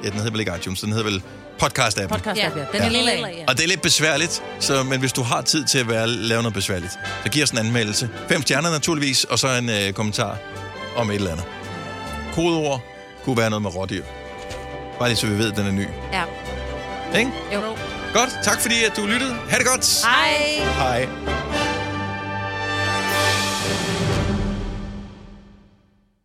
Speaker 1: ja, den hedder vel ikke iTunes, den hedder vel podcast-appen.
Speaker 2: Podcast, Ja,
Speaker 3: den er lille af.
Speaker 1: Og det er lidt besværligt, så, men hvis du har tid til at være, lave noget besværligt, så giv os en anmeldelse. Fem stjerner naturligvis, og så en øh, kommentar om et eller andet. Kodeord kunne være noget med rådyr. Bare lige så vi ved, at den er ny.
Speaker 3: Ja.
Speaker 1: Ikke?
Speaker 3: Jo.
Speaker 1: Godt, tak fordi at du lyttede. Ha' det godt.
Speaker 3: Hej.
Speaker 1: Hej.